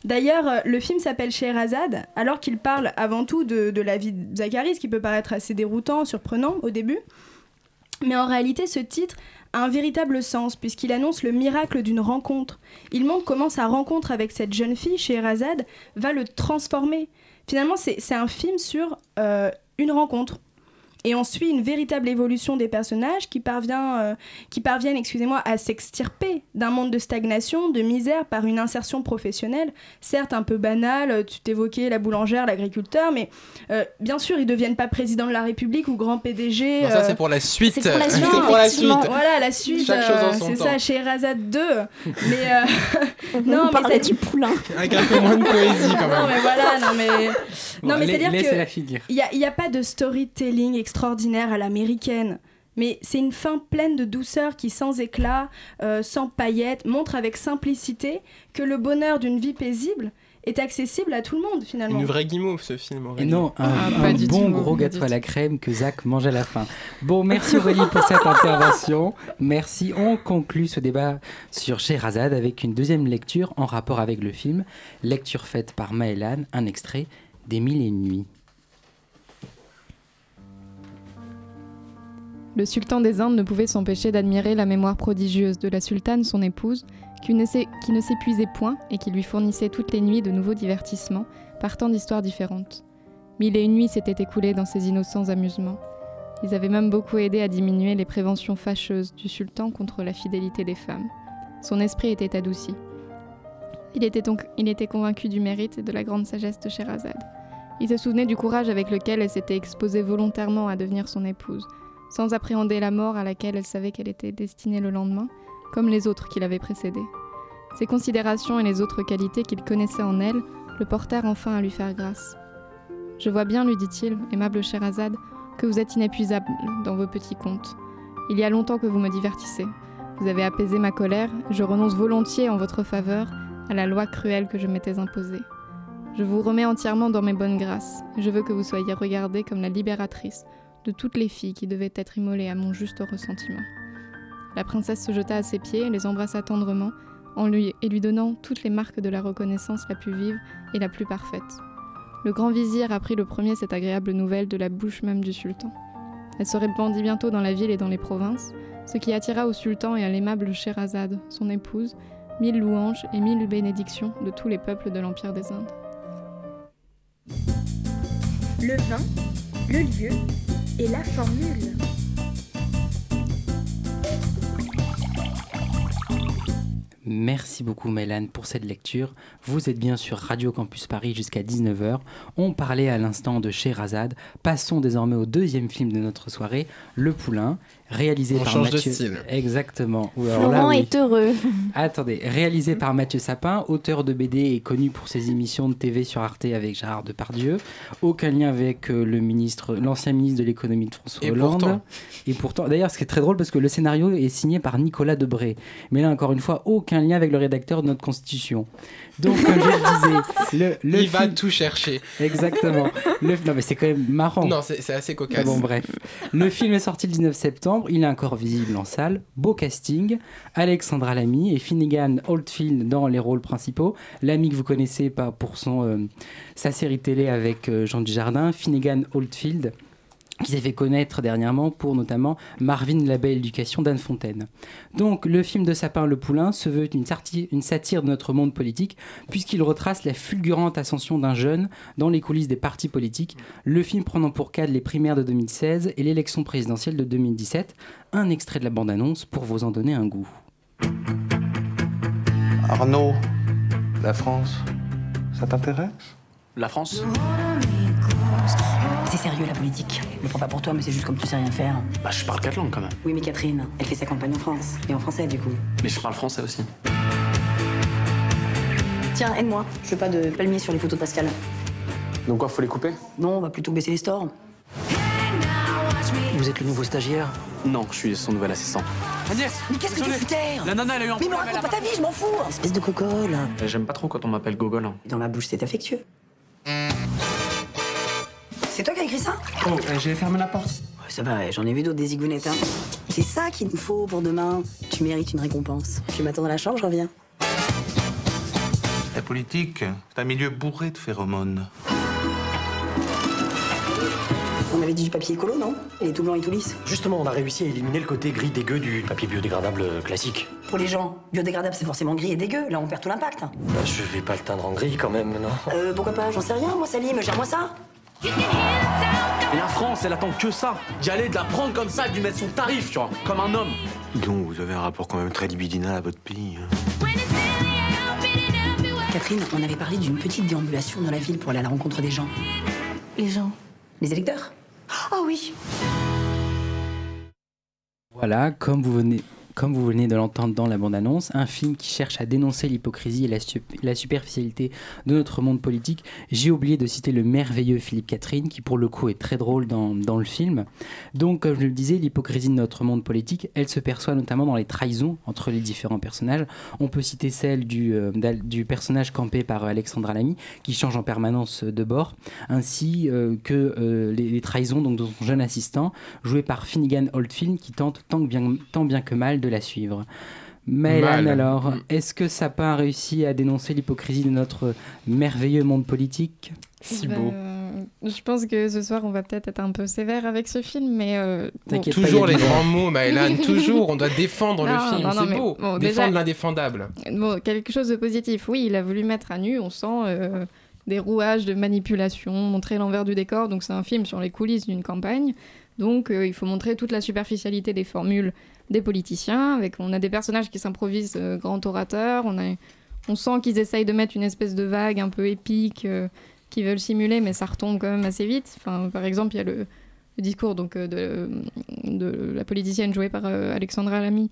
D'ailleurs, euh, le film s'appelle Scheherazade, alors qu'il parle avant tout de, de la vie de Zacharie, ce qui peut paraître assez déroutant, surprenant au début. Mais en réalité, ce titre a un véritable sens, puisqu'il annonce le miracle d'une rencontre. Il montre comment sa rencontre avec cette jeune fille, Scheherazade, va le transformer. Finalement, c'est un film sur euh, une rencontre. Et on suit une véritable évolution des personnages qui, parvient, euh, qui parviennent excusez-moi, à s'extirper d'un monde de stagnation, de misère par une insertion professionnelle, certes un peu banale, euh, tu t'évoquais la boulangère, l'agriculteur, mais euh, bien sûr ils ne deviennent pas président de la République ou grand PDG. Non, ça c'est pour la suite. c'est pour la suite, pour la *laughs* suite. voilà, la suite, Chaque chose en son c'est temps. ça, chez Razad 2. *laughs* Mais euh, Non, Non, on mais ça- du poulain. Avec un peu moins de poésie quand non, même. mais voilà, non, mais. Bon, non, mais c'est-à-dire que. Il n'y a, il y a pas de storytelling extraordinaire à l'américaine. Mais c'est une fin pleine de douceur qui, sans éclat, euh, sans paillettes, montre avec simplicité que le bonheur d'une vie paisible est accessible à tout le monde finalement. Une vraie guimauve ce film. Et non, un, Ah, un bon tout, gros gâteau à la crème que Zach mange à la fin. Bon, merci Aurélie pour cette *laughs* intervention. Merci. On conclut ce débat sur Sherazade avec une deuxième lecture en rapport avec le film. Lecture faite par Maëlan, un extrait des Mille et une Nuits. Le sultan des Indes ne pouvait s'empêcher d'admirer la mémoire prodigieuse de la sultane, son épouse, qui ne s'épuisait point et qui lui fournissait toutes les nuits de nouveaux divertissements, partant d'histoires différentes. Mille et une nuits s'étaient écoulées dans ces innocents amusements. Ils avaient même beaucoup aidé à diminuer les préventions fâcheuses du sultan contre la fidélité des femmes. Son esprit était adouci. Il était donc il était convaincu du mérite et de la grande sagesse de Sherazade. Il se souvenait du courage avec lequel elle s'était exposée volontairement à devenir son épouse, sans appréhender la mort à laquelle elle savait qu'elle était destinée le lendemain, comme les autres qui l'avaient précédée. Ces considérations et les autres qualités qu'il connaissait en elle le portèrent enfin à lui faire grâce. Je vois bien, lui dit-il, aimable Sherazade, que vous êtes inépuisable dans vos petits contes. Il y a longtemps que vous me divertissez. Vous avez apaisé ma colère, je renonce volontiers en votre faveur à la loi cruelle que je m'étais imposée. Je vous remets entièrement dans mes bonnes grâces, je veux que vous soyez regardée comme la libératrice de toutes les filles qui devaient être immolées à mon juste ressentiment. La princesse se jeta à ses pieds et les embrassa tendrement, en lui lui donnant toutes les marques de la reconnaissance la plus vive et la plus parfaite. Le grand vizir apprit le premier cette agréable nouvelle de la bouche même du sultan. Elle se répandit bientôt dans la ville et dans les provinces, ce qui attira au sultan et à l'aimable Sherazade, son épouse, mille louanges et mille bénédictions de tous les peuples de l'Empire des Indes. Le vin, le lieu et la formule. Merci beaucoup Mélane pour cette lecture. Vous êtes bien sur Radio Campus Paris jusqu'à 19h. On parlait à l'instant de Sherazade. Passons désormais au deuxième film de notre soirée, Le Poulain, réalisé On par change de Mathieu. style. Exactement. Ou alors Florent là, oui. est heureux. *laughs* Attendez, réalisé par Mathieu Sapin, auteur de BD et connu pour ses émissions de TV sur Arte avec Gérard Depardieu. Aucun lien avec euh, le ministre, l'ancien ministre de l'économie de François Et Hollande. pourtant. Et pourtant, d'ailleurs, ce qui est très drôle parce que le scénario est signé par Nicolas Debré. Mais là, encore une fois, aucun lien avec le rédacteur de notre Constitution. Donc, comme je le disais, *laughs* le, le Il va film- tout chercher. Exactement. Le- Non, mais c'est quand même marrant. Non, c'est assez cocasse. Bon, bref. Le film est sorti le 19 septembre. Il est encore visible en salle. Beau casting. Alexandra Lamy et Finnegan Oldfield dans les rôles principaux. Lamy que vous connaissez pas pour euh, sa série télé avec euh, Jean Dujardin. Finnegan Oldfield qui s'est fait connaître dernièrement pour notamment Marvin la belle éducation d'Anne Fontaine. Donc le film de Sapin le Poulain se veut une, satire de notre monde politique puisqu'il retrace la fulgurante ascension d'un jeune dans les coulisses des partis politiques, le film prenant pour cadre les primaires de 2016 et l'élection présidentielle de 2017, un extrait de la bande-annonce pour vous en donner un goût. Arnaud, la France, ça t'intéresse? La France? C'est sérieux la politique. Je le prends pas pour toi, mais c'est juste comme tu sais rien faire. Bah, je parle quatre langues quand même. Oui, mais Catherine, elle fait sa campagne en France. Et en français, du coup. Mais je parle français aussi. Tiens, aide-moi. Je veux pas de palmiers sur les photos de Pascal. Donc quoi, faut les couper? Non, on va plutôt baisser les stores. Vous êtes le nouveau stagiaire? Non, je suis son nouvel assistant. Agnès Mais qu'est-ce que tu foutais La nana, elle a eu un Mais me raconte pas ta vie, je m'en fous Espèce de cocole J'aime pas trop quand on m'appelle Gogol. Dans la bouche, c'est affectueux. Oh, j'ai fermé la porte. Ouais, Ça va, j'en ai vu d'autres des zigounettes, hein. C'est ça qu'il nous faut pour demain. Tu mérites une récompense. Tu m'attends dans la chambre, je reviens. La politique, c'est un milieu bourré de phéromones. On avait dit du papier écolo, non? Et tout blanc et tout lisse. Justement, on a réussi à éliminer le côté gris dégueu du papier biodégradable classique. Pour les gens, biodégradable, c'est forcément gris et dégueu. Là, on perd tout l'impact. Bah, je vais pas le teindre en gris quand même, non? Euh, pourquoi pas? J'en sais rien, moi, Salim, gère-moi ça. Et la France, elle attend que ça. D'y aller, de la prendre comme ça, de lui mettre son tarif, tu vois, comme un homme. Donc, vous avez un rapport quand même très libidinal à votre pays. hein. Catherine, on avait parlé d'une petite déambulation dans la ville pour aller à la rencontre des gens. Les gens. Les électeurs Ah oui. Voilà, comme vous venez, comme vous venez de l'entendre dans la bande-annonce, un film qui cherche à dénoncer l'hypocrisie et la, la superficialité de notre monde politique. J'ai oublié de citer le merveilleux Philippe Catherine, qui pour le coup est très drôle dans, dans le film. Donc, comme je le disais, l'hypocrisie de notre monde politique, elle se perçoit notamment dans les trahisons entre les différents personnages. On peut citer celle du, euh, du personnage campé par euh, Alexandra Lamy, qui change en permanence de bord, ainsi euh, que euh, les, les trahisons donc, de son jeune assistant, joué par Finnegan Oldfield, qui tente tant bien, tant bien que mal de la suivre. Maëlan, alors, Mm. est-ce que Sapin a réussi à dénoncer l'hypocrisie de notre merveilleux monde politique? Si Bah, beau. Je pense que ce soir, on va peut-être être un peu sévère avec ce film, mais. euh, bon. T'inquiète pas, Toujours les grands mots, Maëlan. *laughs* toujours, on doit défendre Non, le film. C'est beau. bon, défendre l'indéfendable. Bon, quelque chose de positif. Oui, il a voulu mettre à nu, on sent euh, des rouages de manipulation, montrer l'envers du décor. Donc, c'est un film sur les coulisses d'une campagne. Donc, euh, il faut montrer toute la superficialité des formules des politiciens. Avec, on a des personnages qui s'improvisent euh, grands orateurs. On, on sent qu'ils essayent de mettre une espèce de vague un peu épique euh, qu'ils veulent simuler, mais ça retombe quand même assez vite. Enfin, par exemple, il y a le, discours donc, euh, de, la politicienne jouée par euh, Alexandra Lamy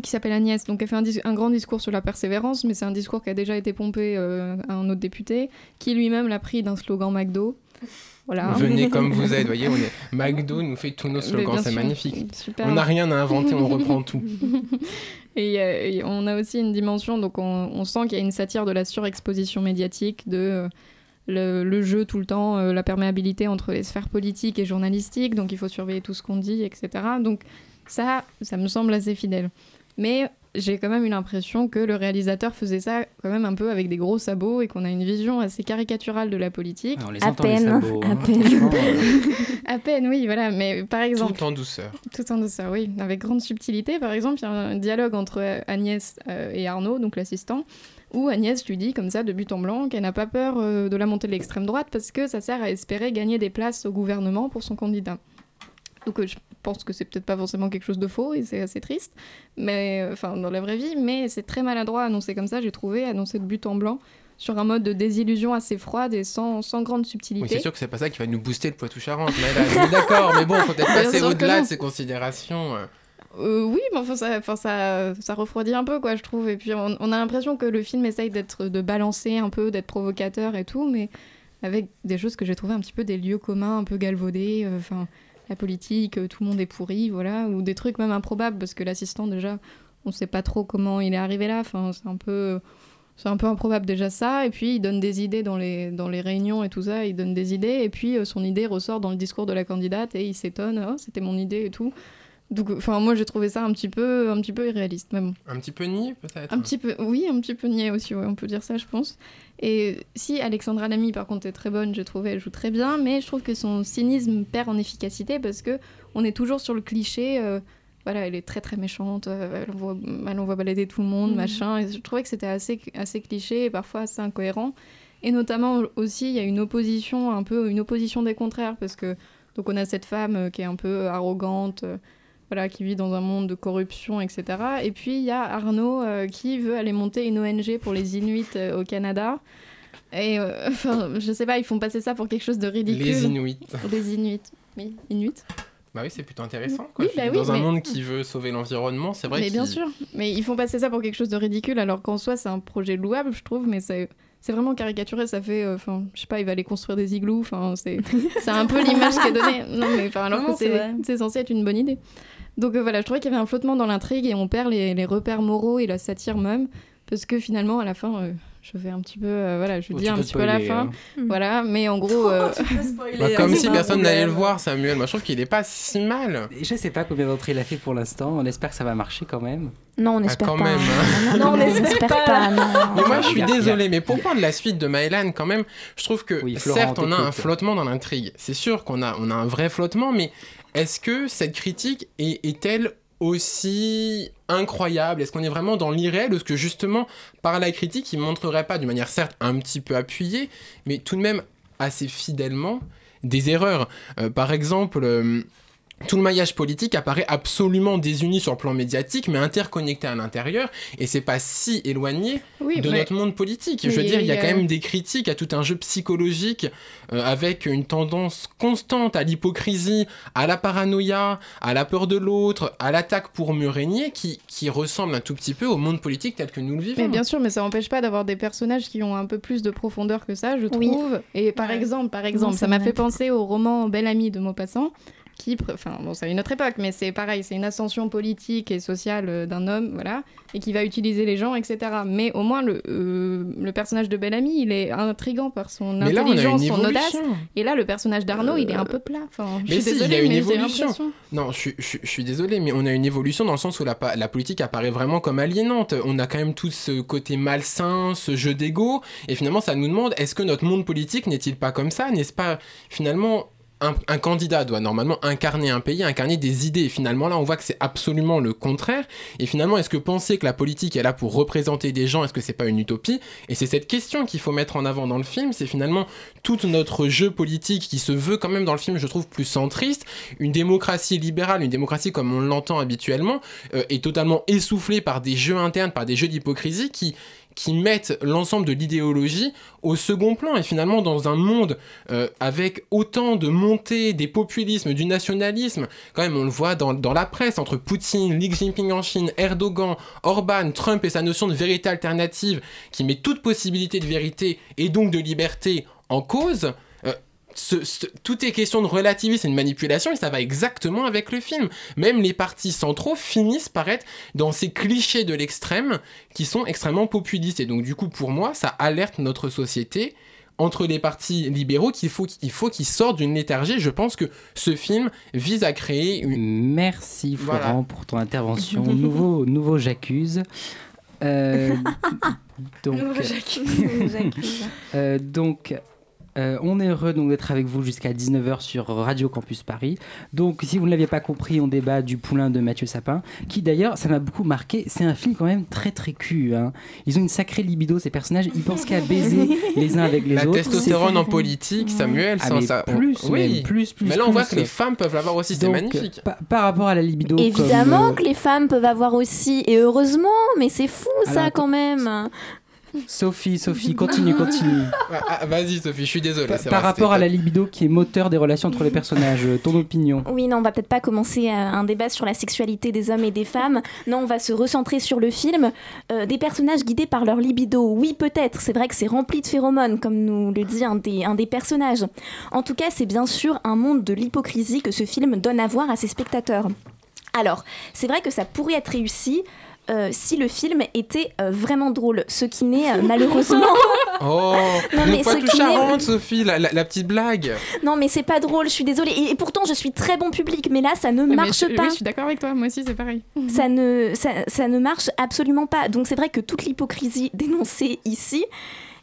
qui s'appelle Agnès. Donc elle fait un, grand discours sur la persévérance, mais c'est un discours qui a déjà été pompé à un autre député, qui lui-même l'a pris d'un slogan McDo. Voilà. Venez comme *laughs* vous êtes, voyez, on est... McDo nous fait tous nos slogans, c'est magnifique. Super. On n'a rien à inventer, on reprend *laughs* tout. et, euh, et on a aussi une dimension, donc on, on sent qu'il y a une satire de la surexposition médiatique, de euh, le, le jeu tout le temps, euh, la perméabilité entre les sphères politiques et journalistiques, donc il faut surveiller tout ce qu'on dit, etc. Donc ça, ça me semble assez fidèle. Mais j'ai quand même eu l'impression que le réalisateur faisait ça quand même un peu avec des gros sabots et qu'on a une vision assez caricaturale de la politique. Ah, on les À entend, les peine, sabots, à hein, peine. euh, *laughs* À peine, oui, voilà. Mais par exemple, Tout en douceur. tout en douceur, oui, avec grande subtilité. Par exemple, il y a un dialogue entre Agnès euh, et Arnaud, donc l'assistant, où Agnès lui dit comme ça, de but en blanc, qu'elle n'a pas peur euh, de la montée de l'extrême droite parce que ça sert à espérer gagner des places au gouvernement pour son candidat. Donc je- pense que c'est peut-être pas forcément quelque chose de faux et c'est assez triste, mais enfin dans la vraie vie, mais c'est très maladroit annoncé comme ça, j'ai trouvé, annoncé de but en blanc sur un mode de désillusion assez froide et sans, sans grande subtilité. Oui, c'est sûr que c'est pas ça qui va nous booster le Poitou-Charentes, mais d'accord, mais bon, faut peut-être passer au-delà de ces considérations. Euh, oui, mais enfin, ça, enfin, ça, ça refroidit un peu, quoi, je trouve. Et puis, on, on a l'impression que le film essaye d'être, de balancer un peu, d'être provocateur et tout, mais avec des choses que j'ai trouvé un petit peu des lieux communs, un peu galvaudés. Enfin, la politique, euh, tout le monde est pourri, voilà, ou des trucs même improbables, parce que l'assistant, déjà, on sait pas trop comment il est arrivé là. Enfin, c'est un peu c'est un peu improbable déjà ça, et puis il donne des idées dans les, dans les réunions et tout ça, il donne des idées, et puis euh, son idée ressort dans le discours de la candidate, et il s'étonne, oh, c'était mon idée et tout. Donc, enfin, moi j'ai trouvé ça un petit peu, un petit peu irréaliste, même. Un petit peu niais peut-être. Un petit peu, oui, un petit peu niais aussi, ouais, on peut dire ça, je pense. Et si Alexandra Lamy, par contre, est très bonne, j'ai trouvé, elle joue très bien, mais je trouve que son cynisme perd en efficacité parce que on est toujours sur le cliché. Euh, voilà, elle est très très méchante, euh, elle, envoie, elle envoie balader tout le monde, Mhm. machin. Et je trouvais que c'était assez, assez cliché et parfois assez incohérent. Et notamment aussi, il y a une opposition, un peu une opposition des contraires, parce que donc on a cette femme euh, qui est un peu arrogante, euh, voilà, qui vit dans un monde de corruption, etc. Et puis il y a Arnaud euh, qui veut aller monter une ONG pour les Inuits euh, au Canada. Et euh, *laughs* enfin, je sais pas, ils font passer ça pour quelque chose de ridicule. Les Inuits. Les Inuits, oui, Inuits. Bah oui, c'est plutôt intéressant. Quoi. Oui, Je bah oui, dans un monde qui veut sauver l'environnement, c'est vrai Mais bien sûr, mais ils font passer ça pour quelque chose de ridicule alors qu'en soi c'est un projet louable, je trouve, mais c'est c'est vraiment caricaturé. Ça fait, euh, enfin, je sais pas, il va aller construire des igloos. Enfin, c'est *laughs* c'est un peu l'image qui est donnée. Non, mais enfin, alors Non, que c'est c'est vrai. c'est censé être une bonne idée. Donc euh, voilà, je trouvais qu'il y avait un flottement dans l'intrigue et on perd les, les repères moraux et la satire même parce que finalement à la fin. euh, je vais un petit peu, euh, voilà, je Oh, dis un petit peu à la spoiler, fin, hein. voilà, mais en gros, *laughs* euh, Bah, comme c'est si personne n'allait le voir, Samuel. Moi, je trouve qu'il est pas si mal. Et je sais pas combien d'entrées il a fait pour l'instant. On espère que ça va marcher quand même. Non, on Ah, espère quand pas. même, hein. Non, *laughs* on espère pas. non. Mais moi, je suis désolé, mais pour prendre la suite de Maëlan, quand même, je trouve que Florent, certes, on a un flottement dans l'intrigue. C'est sûr qu'on a, on a un vrai flottement, mais est-ce que cette critique est- est-elle aussi incroyable? Est-ce qu'on est vraiment dans l'irréel? Est-ce que justement, par la critique, il montrerait pas, d'une manière certes un petit peu appuyée, mais tout de même assez fidèlement, des erreurs. Euh, Par exemple... euh, tout le maillage politique apparaît absolument désuni sur le plan médiatique, mais interconnecté à l'intérieur, et c'est pas si éloigné Oui, de mais- notre monde politique. Je veux dire, il y a quand a- même des critiques à tout un jeu psychologique euh, avec une tendance constante à l'hypocrisie, à la paranoïa, à la peur de l'autre, à l'attaque pour mieux régner, qui, qui ressemble un tout petit peu au monde politique tel que nous le vivons. Mais bien sûr, mais ça n'empêche pas d'avoir des personnages qui ont un peu plus de profondeur que ça, je Oui. trouve. Et par exemple, par exemple, Non, ça m'a fait penser au roman Belle Amie de Maupassant, qui, enfin bon, c'est une autre époque, mais c'est pareil, c'est une ascension politique et sociale euh, d'un homme, voilà, et qui va utiliser les gens, etc. Mais au moins le, euh, le personnage de Belle Amie, il est intrigant par son Mais intelligence, son audace. Et là, le personnage d'Arnaud, il est un peu plat. Enfin, je Mais suis si, désolée, il y a une mais évolution. Non, je, suis- je je suis désolé, mais on a une évolution dans le sens où la, la politique apparaît vraiment comme aliénante. On a quand même tout ce côté malsain, ce jeu d'ego, et finalement, ça nous demande est-ce que notre monde politique n'est-il pas comme ça? N'est-ce pas finalement un, candidat doit normalement incarner un pays, incarner des idées. Et finalement, là, on voit que c'est absolument le contraire. Et finalement, est-ce que penser que la politique est là pour représenter des gens, est-ce que c'est pas une utopie? Et c'est cette question qu'il faut mettre en avant dans le film. C'est finalement tout notre jeu politique qui se veut quand même dans le film, je trouve, plus centriste. Une démocratie libérale, une démocratie comme on l'entend habituellement, euh, est totalement essoufflée par des jeux internes, par des jeux d'hypocrisie qui qui mettent l'ensemble de l'idéologie au second plan et finalement dans un monde euh, avec autant de montées des populismes, du nationalisme, quand même on le voit dans, dans la presse entre Poutine, Xi Jinping en Chine, Erdogan, Orban, Trump et sa notion de vérité alternative qui met toute possibilité de vérité et donc de liberté en cause. Ce- ce- tout est question de relativisme et de manipulation et ça va exactement avec le film. Même les partis centraux finissent par être dans ces clichés de l'extrême qui sont extrêmement populistes. Et donc du coup, pour moi, ça alerte notre société entre les partis libéraux qu'il faut qu'il faut qu'ils sortent d'une léthargie. Je pense que ce film vise à créer une... Merci Florent Voilà. pour ton intervention. *laughs* nouveau, nouveau j'accuse. Euh, *laughs* donc, *laughs* euh, donc, Euh, on est heureux donc d'être avec vous jusqu'à 19h sur Radio Campus Paris. Donc si vous ne l'aviez pas compris, on débat du poulain de Mathieu Sapin, qui d'ailleurs, ça m'a beaucoup marqué, c'est un film quand même très très cul. hein. Ils ont une sacrée libido, ces personnages, ils pensent qu'à baiser *laughs* les uns avec les La autres. testostérone C'est- en politique, Samuel, Ah, mais ça. plus, oui. même, plus, plus, Mais là, on voit plus. que les femmes peuvent l'avoir aussi, c'est magnifique. pa- par rapport à la libido, Évidemment comme, euh, que les femmes peuvent avoir aussi, et heureusement, mais c'est fou ça Alors, quand même. Sophie, Sophie, continue, continue. Ah, ah, Vas-y, Sophie, je suis désolé. Pa- c'est par vrai, rapport à la libido qui est moteur des relations entre les personnages, euh, ton opinion Oui, non, on va peut-être pas commencer euh, un débat sur la sexualité des hommes et des femmes. Non, on va se recentrer sur le film. Euh, des personnages guidés par leur libido. Oui, peut-être. C'est vrai que c'est rempli de phéromones, comme nous le dit un des, un des personnages. En tout cas, c'est bien sûr un monde de l'hypocrisie que ce film donne à voir à ses spectateurs. Alors, c'est vrai que ça pourrait être réussi. Euh, si le film était euh, vraiment drôle, ce qui n'est euh, malheureusement *laughs* Oh, Non, le mais qui n'est- charente, Sophie, la, la- la petite blague. Non, mais c'est pas drôle, je suis désolée. Et, et pourtant, je suis très bon public, mais là, ça ne Mais marche je- pas. Oui, je suis d'accord avec toi, moi aussi c'est pareil. ça ne, ça, ça ne marche absolument pas. Donc c'est vrai que toute l'hypocrisie dénoncée ici,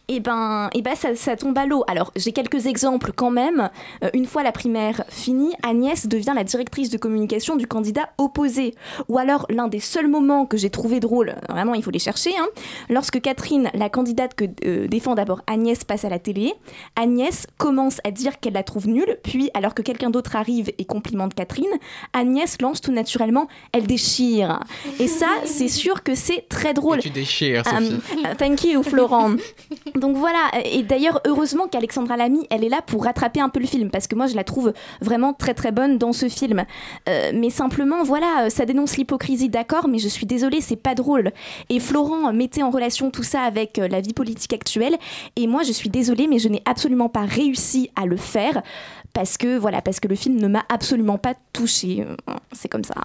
et ben, et ben ça, ça tombe à l'eau. Alors j'ai quelques exemples quand même. Euh, une fois la primaire finie, Agnès devient la directrice de communication du candidat opposé. Ou alors l'un des seuls moments que j'ai trouvé drôle, vraiment il faut les chercher, hein, lorsque Catherine, la candidate que euh, défend d'abord Agnès, passe à la télé, Agnès commence à dire qu'elle la trouve nulle, puis alors que quelqu'un d'autre arrive et complimente Catherine, Agnès lance tout naturellement elle déchire. Et ça, c'est sûr que c'est très drôle. Tu déchires, Sophie. Um, thank you, Florent. *laughs* Donc voilà, et d'ailleurs, heureusement qu'Alexandra Lamy, elle est là pour rattraper un peu le film, parce que moi, je la trouve vraiment très très bonne dans ce film. Euh, mais simplement, voilà, euh, ça dénonce l'hypocrisie, d'accord, mais je suis désolée, c'est pas drôle. Et Florent mettait en relation tout ça avec euh, la vie politique actuelle, et moi, je suis désolée, mais je n'ai absolument pas réussi à le faire, parce que voilà, parce que le film ne m'a absolument pas touchée. Euh, C'est comme ça.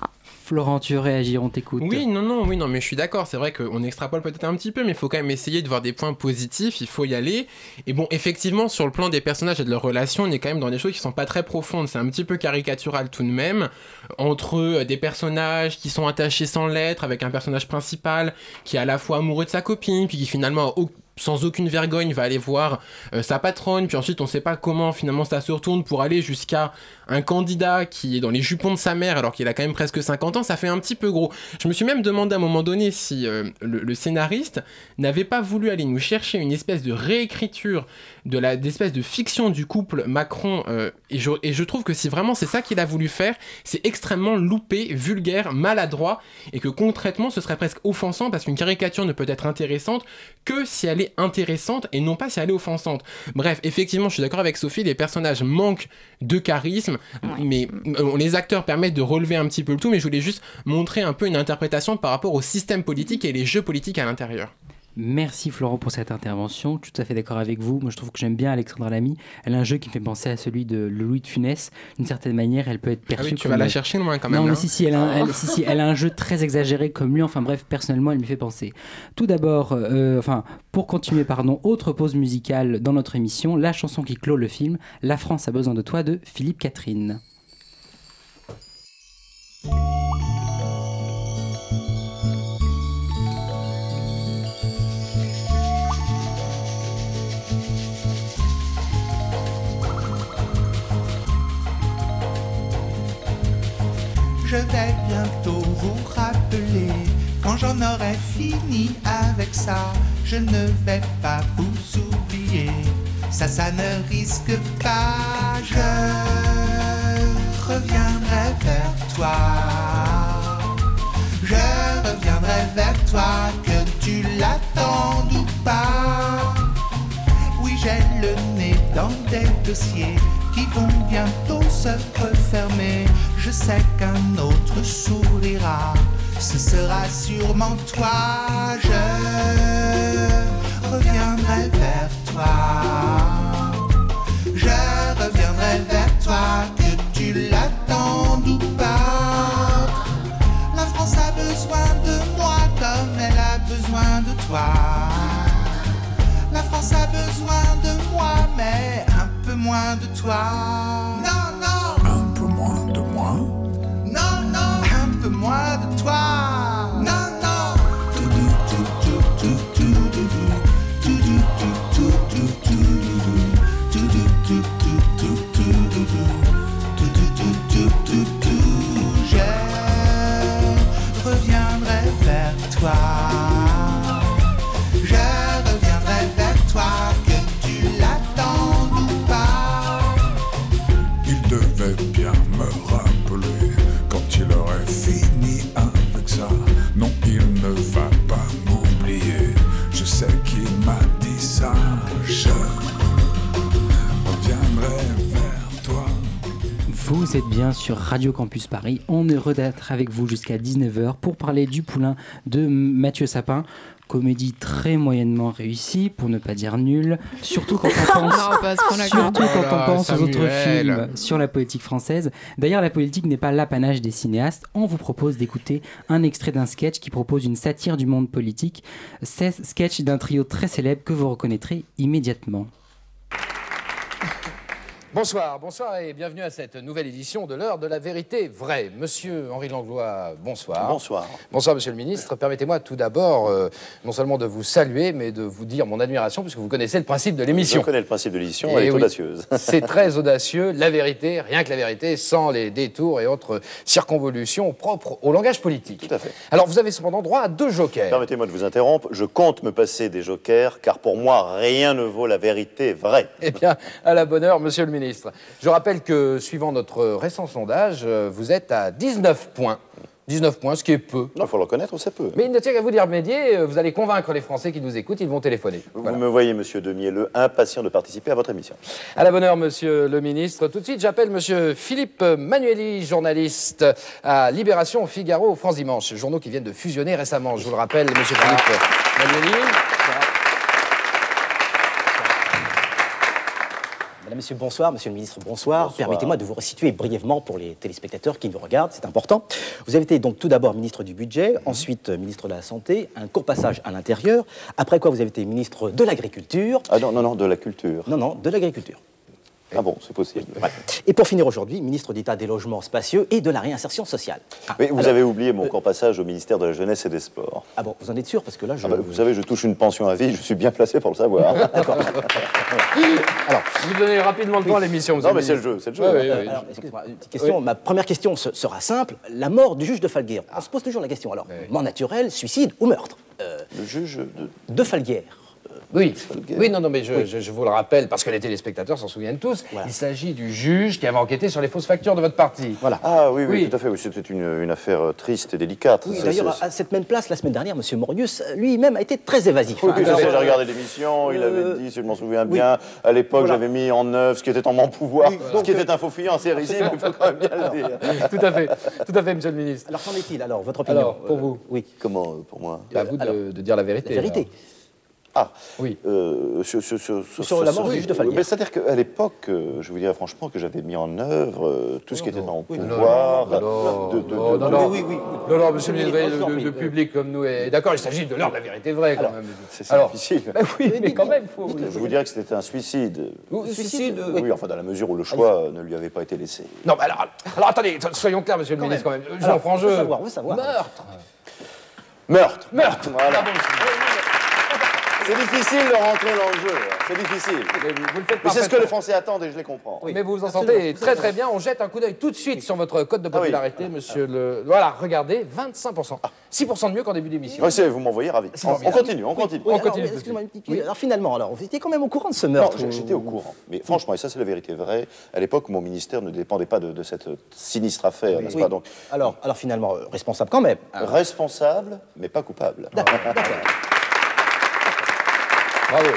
Florent, tu veux réagir, on t'écoute. Oui, non, non, oui, non, mais je suis d'accord. C'est vrai qu'on extrapole peut-être un petit peu, mais il faut quand même essayer de voir des points positifs. Il faut y aller. Et bon, effectivement, sur le plan des personnages et de leurs relations, on est quand même dans des choses qui sont pas très profondes. C'est un petit peu caricatural tout de même. Entre euh, des personnages qui sont attachés sans lettres, avec un personnage principal qui est à la fois amoureux de sa copine, puis qui finalement sans aucune vergogne va aller voir euh, sa patronne, puis ensuite on sait pas comment finalement ça se retourne pour aller jusqu'à un candidat qui est dans les jupons de sa mère alors qu'il a quand même presque 50 ans, ça fait un petit peu gros. Je me suis même demandé à un moment donné si euh, le, le scénariste n'avait pas voulu aller nous chercher une espèce de réécriture de la d'espèce de fiction du couple Macron euh, et, je, et je trouve que si vraiment c'est ça qu'il a voulu faire, c'est extrêmement loupé, vulgaire, maladroit et que concrètement ce serait presque offensant parce qu'une caricature ne peut être intéressante que si elle est intéressante et non pas si elle est offensante. Bref, effectivement, je suis d'accord avec Sophie, les personnages manquent de charisme, mais euh, les acteurs permettent de relever un petit peu le tout, mais je voulais juste montrer un peu une interprétation par rapport au système politique et les jeux politiques à l'intérieur. Merci Florent pour cette intervention. Tout à fait d'accord avec vous. Moi, je trouve que j'aime bien Alexandra Lamy. Elle a un jeu qui me fait penser à celui de Louis de Funès. D'une certaine manière, elle peut être perçue Ah oui, tu comme vas la chercher loin quand même. Non, mais si, si elle, a, un- elle- si, si, elle a un jeu très exagéré comme lui. Enfin bref, personnellement, elle me fait penser. Tout d'abord, euh, enfin, pour continuer, pardon, autre pause musicale dans notre émission, la chanson qui clôt le film, La France a besoin de toi de Philippe Catherine. Bientôt vous rappeler quand j'en aurai fini avec ça. Je ne vais pas vous oublier, ça, ça ne risque pas. Je reviendrai vers toi. Je reviendrai vers toi, que tu l'attendes ou pas. Oui, j'ai le nez dans des dossiers qui vont bientôt se refermer. Je sais qu'un autre sourira, ce sera sûrement toi. Je reviendrai vers toi. Je reviendrai vers toi, que tu l'attendes ou pas. La France a besoin de moi comme elle a besoin de toi. La France a besoin un peu moins de toi. Sur Radio Campus Paris. On est heureux d'être avec vous jusqu'à 19h pour parler du poulain de Mathieu Sapin. Comédie très moyennement réussie, pour ne pas dire nulle, surtout quand on *laughs* pense, Non, surtout quand on Voilà, pense aux autres films sur la politique française. D'ailleurs, la politique n'est pas l'apanage des cinéastes. On vous propose d'écouter un extrait d'un sketch qui propose une satire du monde politique. C'est sketch d'un trio très célèbre que vous reconnaîtrez immédiatement. Bonsoir, bonsoir et bienvenue à cette nouvelle édition de l'heure de la vérité vraie. Monsieur Henri Langlois, bonsoir. Bonsoir. Bonsoir, monsieur le ministre. Permettez-moi tout d'abord, euh, non seulement de vous saluer, mais de vous dire mon admiration, puisque vous connaissez le principe de l'émission. Je connais le principe de l'émission, Eh elle est oui. audacieuse. *laughs* C'est très audacieux, la vérité, rien que la vérité, sans les détours et autres circonvolutions propres au langage politique. Tout à fait. Alors, vous avez cependant droit à deux jokers. Permettez-moi de vous interrompre, je compte me passer des jokers, car pour moi, rien ne vaut la vérité vraie. Eh bien, à la bonne heure, monsieur le ministre. Je rappelle que, suivant notre récent sondage, euh, vous êtes à 19 points. 19 points, ce qui est peu. Il faut le reconnaître, c'est peu. Mais il ne tient qu'à vous dire, Médier, euh, vous allez convaincre les Français qui nous écoutent, ils vont téléphoner. Vous Voilà. me voyez, monsieur Demielleux, impatient de participer à votre émission. À la bonne heure, monsieur le ministre. Tout de suite, j'appelle monsieur Philippe Manueli, journaliste à Libération, Figaro, France Dimanche, journaux qui viennent de fusionner récemment. Je vous le rappelle, monsieur Philippe Manueli. Madame, Monsieur, bonsoir. Monsieur le ministre, bonsoir. Permettez-moi de vous resituer brièvement pour les téléspectateurs qui nous regardent, c'est important. Vous avez été donc tout d'abord ministre du Budget, ensuite euh, ministre de la Santé, un court passage à l'Intérieur, après quoi vous avez été ministre de l'Agriculture. Ah non, non, non, de la culture. Non, non, de l'Agriculture. Ah bon, c'est possible. Et pour finir aujourd'hui, ministre d'État des Logements Spacieux et de la Réinsertion sociale. Ah, Mais vous alors- avez oublié mon court passage au ministère de la Jeunesse et des Sports. Ah bon, vous en êtes sûr Parce que là, je... Ah bah, vous savez, je touche une pension à vie, je suis bien placé pour le savoir. *laughs* D'accord. *laughs* Alors, vous donnez rapidement le temps à l'émission, Non, mais c'est le jeu, c'est le jeu. Oui, oui, oui. Alors, excusez-moi, une petite question. Ma première question se- sera simple. La mort du juge de Falguière. On se pose toujours la question. Alors, mort naturelle, suicide ou meurtre? Euh, Le juge de... De Falguière. Oui, oui, non, non, mais je, je- je vous le rappelle, parce que les téléspectateurs s'en souviennent tous, il s'agit du juge qui avait enquêté sur les fausses factures de votre parti. Voilà. Ah oui, oui, Oui. tout à fait. oui, C'était une, une affaire euh, triste et délicate. Oui, C'est- d'ailleurs, c'est- à cette même place, la semaine dernière, M. Morius lui-même a été très évasif. Oui, hein. tout à fait, Alors, j'ai regardé l'émission, il euh, avait dit, si je m'en souviens oui. bien, à l'époque Voilà. j'avais mis en œuvre ce qui était en mon pouvoir, Oui, ce qui était euh, un faux fuyant assez risible, il faut *laughs* quand même bien le dire. tout à fait, tout à fait, monsieur le ministre. Alors, qu'en est-il Alors, votre opinion? Alors, pour euh, vous Oui. Comment, euh, pour moi? À vous de, de dire la vérité. La vérité. Ah, oui. Euh, sur, sur- sur- sur- Sur la mort du juge de mais C'est-à-dire qu'à l'époque, euh, je vous dirais franchement que j'avais mis en œuvre euh, tout ce qui était Oui, non, pouvoir. non, non. Oui, oui, Non, non, monsieur le le le, le public comme nous est d'accord, il s'agit de l'heure de la vérité vraie quand même. C'est difficile. bah *laughs* oui, mais quand même, faut. Je vous dirais que c'était un suicide. Suicide, Oui, enfin dans la mesure où le choix ne lui avait pas été laissé. Non, mais alors, alors attendez, soyons clairs, monsieur le ministre, quand même. Jean Frangeux. savoir, savoir. Meurtre. Meurtre Meurtre. Voilà. C'est difficile de rentrer dans le jeu, hein. c'est difficile. vous le faites Mais c'est ce que les Français attendent et je les comprends. mais vous vous en absolument, sentez très très bien. On jette un coup d'œil tout de suite sur votre code de Ah oui. popularité, monsieur le. Voilà, regardez, 25%. 6% de mieux qu'en début d'émission. C'est- vous m'envoyez ravi. On, continue, on continue. Oui, continue. excusez-moi, une petite- Alors, finalement, alors, vous étiez quand même au courant de ce Non, meurtre j'- ou- j'étais au courant. Mais franchement, et ça c'est la vérité vraie, à l'époque, mon ministère ne dépendait pas de, de cette sinistre affaire, n'est-ce Oui. pas Donc, Alors, alors finalement, euh, responsable quand même. responsable, mais pas coupable. D'accord. Bravo.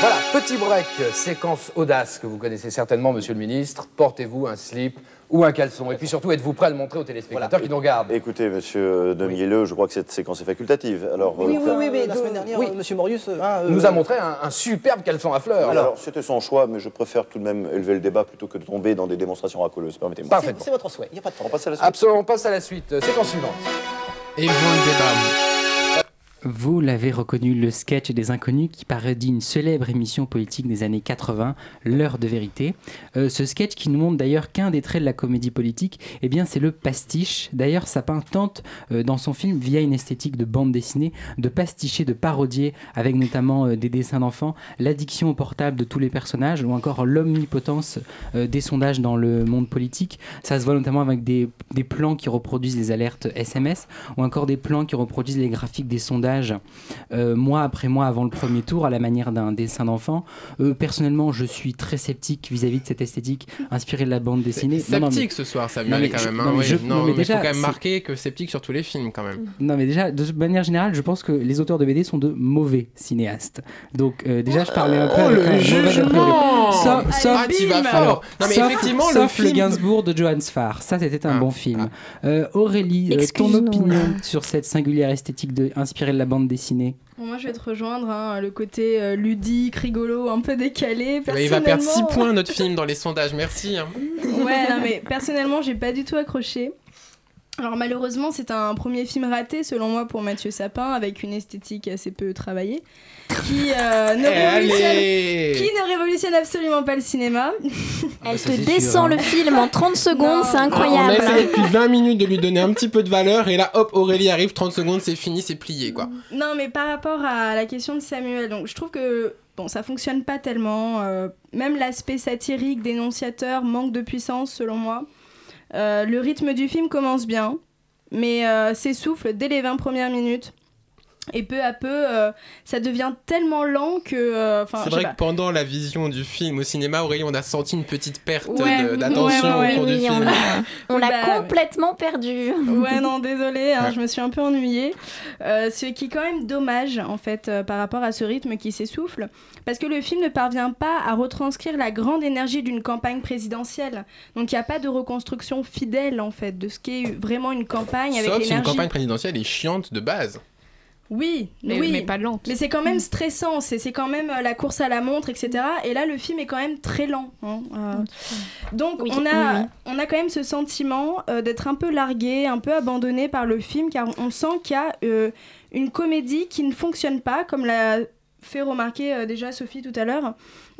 Voilà, petit break, séquence audace que vous connaissez certainement, monsieur le ministre. Portez-vous un slip ou un caleçon. Et puis surtout, êtes-vous prêt à le montrer aux téléspectateurs qui nous regardent Écoutez, monsieur Demielleux, je crois que cette séquence est facultative. Alors, Oui, euh, oui, oui, mais la de- semaine dernière, oui. euh, Monsieur Morius euh, hein, euh, nous a montré un, un superbe caleçon à fleurs. Alors, c'était son choix, mais je préfère tout de même élever le débat plutôt que de tomber dans des démonstrations racoleuses. Permettez-moi. Parfait. c'est c'est votre souhait, il n'y a pas de On problème. passe à la suite. Absolument, on passe à la suite. Euh, Séquence suivante. Et vont le débat. Vous l'avez reconnu, le sketch des inconnus qui parodie une célèbre émission politique des années 80, L'heure de vérité. Euh, ce sketch qui nous montre d'ailleurs qu'un des traits de la comédie politique, eh bien c'est le pastiche. D'ailleurs, Sapin tente euh, dans son film, via une esthétique de bande dessinée, de pasticher, de parodier, avec notamment euh, des dessins d'enfants, l'addiction au portable de tous les personnages, ou encore l'omnipotence des sondages dans le monde politique. Ça se voit notamment avec des, des plans qui reproduisent les alertes SMS, ou encore des plans qui reproduisent les graphiques des sondages sondage euh, mois après mois avant le premier tour à la manière d'un dessin d'enfant. Euh, personnellement, je suis très sceptique vis-à-vis de cette esthétique inspirée de la bande dessinée. Non, non, mais- Sceptique ce soir, Samuel, Non, mais quand je- même. non, hein, mais oui. je- Non, non, mais déjà, faut quand même marquer que sceptique sur tous les films, quand même. Non mais déjà, de manière générale, je pense que les auteurs de BD sont de mauvais cinéastes. Donc euh, déjà, je parlais un peu Oh, le jugement. Sauf, Ah, alors. Non, mais sauf- effectivement, le sauf le film- Gainsbourg de Johannes Farr. Ça, c'était un bon film. Euh, Aurélie, euh, ton opinion sur cette singulière esthétique de, inspirée de la bande dessinée Bon, moi, je vais te rejoindre, hein, le côté euh, ludique, rigolo, un peu décalé. Il va perdre 6 Personnellement- points notre film dans les *laughs* sondages, merci. hein. Ouais, non, mais personnellement, j'ai pas du tout accroché. Alors malheureusement, c'est un premier film raté selon moi pour Mathieu Sapin avec une esthétique assez peu travaillée qui, euh, ne, *laughs* Eh, révolutionne, allez qui ne révolutionne absolument pas le cinéma. Elle te descend le film en 30 secondes, c'est On a incroyable. essayé depuis 20 minutes de lui donner un petit peu de valeur et là, hop, Aurélie arrive, 30 secondes, c'est fini, c'est plié, quoi. Non, mais par rapport à la question de Samuel, donc je trouve que bon, ça fonctionne pas tellement. euh, même l'aspect satirique, dénonciateur manque de puissance selon moi. Euh, le rythme du film commence bien, mais euh, s'essouffle dès les 20 premières minutes. Et peu à peu, euh, ça devient tellement lent que. euh, C'est vrai que pendant la vision du film au cinéma, Aurélie, on a senti une petite perte Ouais, d'attention ouais, ouais, au cours oui, du on film. l'a- on l'a bah, complètement perdu. Ouais, non, désolé, hein, Ouais. je me suis un peu ennuyée. Euh, ce qui est quand même dommage, en fait, euh, par rapport à ce rythme qui s'essouffle, parce que le film ne parvient pas à retranscrire la grande énergie d'une campagne présidentielle. Donc il n'y a pas de reconstruction fidèle, en fait, de ce qu'est vraiment une campagne avec Sauf si une campagne présidentielle est chiante de base. Oui, Mais- oui. mais pas lente. Mais c'est quand même stressant, c'est c'est quand même euh, la course à la montre, etc. Et là, le film est quand même très lent. hein, euh. Donc, Oui, on, a, oui. on a quand même ce sentiment euh, d'être un peu largué, un peu abandonné par le film, car on sent qu'il y a euh, une comédie qui ne fonctionne pas, comme l'a fait remarquer euh, déjà Sophie tout à l'heure.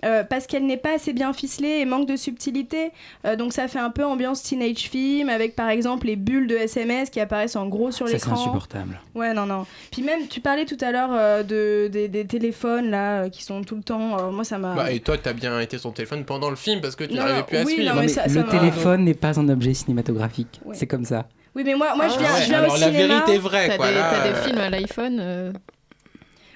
euh, parce qu'elle n'est pas assez bien ficelée et manque de subtilité. Euh, donc ça fait un peu ambiance teenage film avec par exemple les bulles de SMS qui apparaissent en gros sur Ça, c'est l'écran. insupportable. Ouais, non, non. Puis même, tu parlais tout à l'heure euh, de, des, des téléphones là euh, qui sont tout le temps. euh, moi, ça m'a. Bah, et toi, t'as bien été sur ton téléphone pendant le film parce que tu n'arrivais plus à oui, suivre. non, mais mais ça- le ça téléphone n'est pas un objet cinématographique. Ouais. C'est comme ça. Oui, mais moi, moi je Ah viens, ouais, je viens alors au la cinéma. vérité est vraie, T'as quoi. des, là, t'as des films à l'iPhone.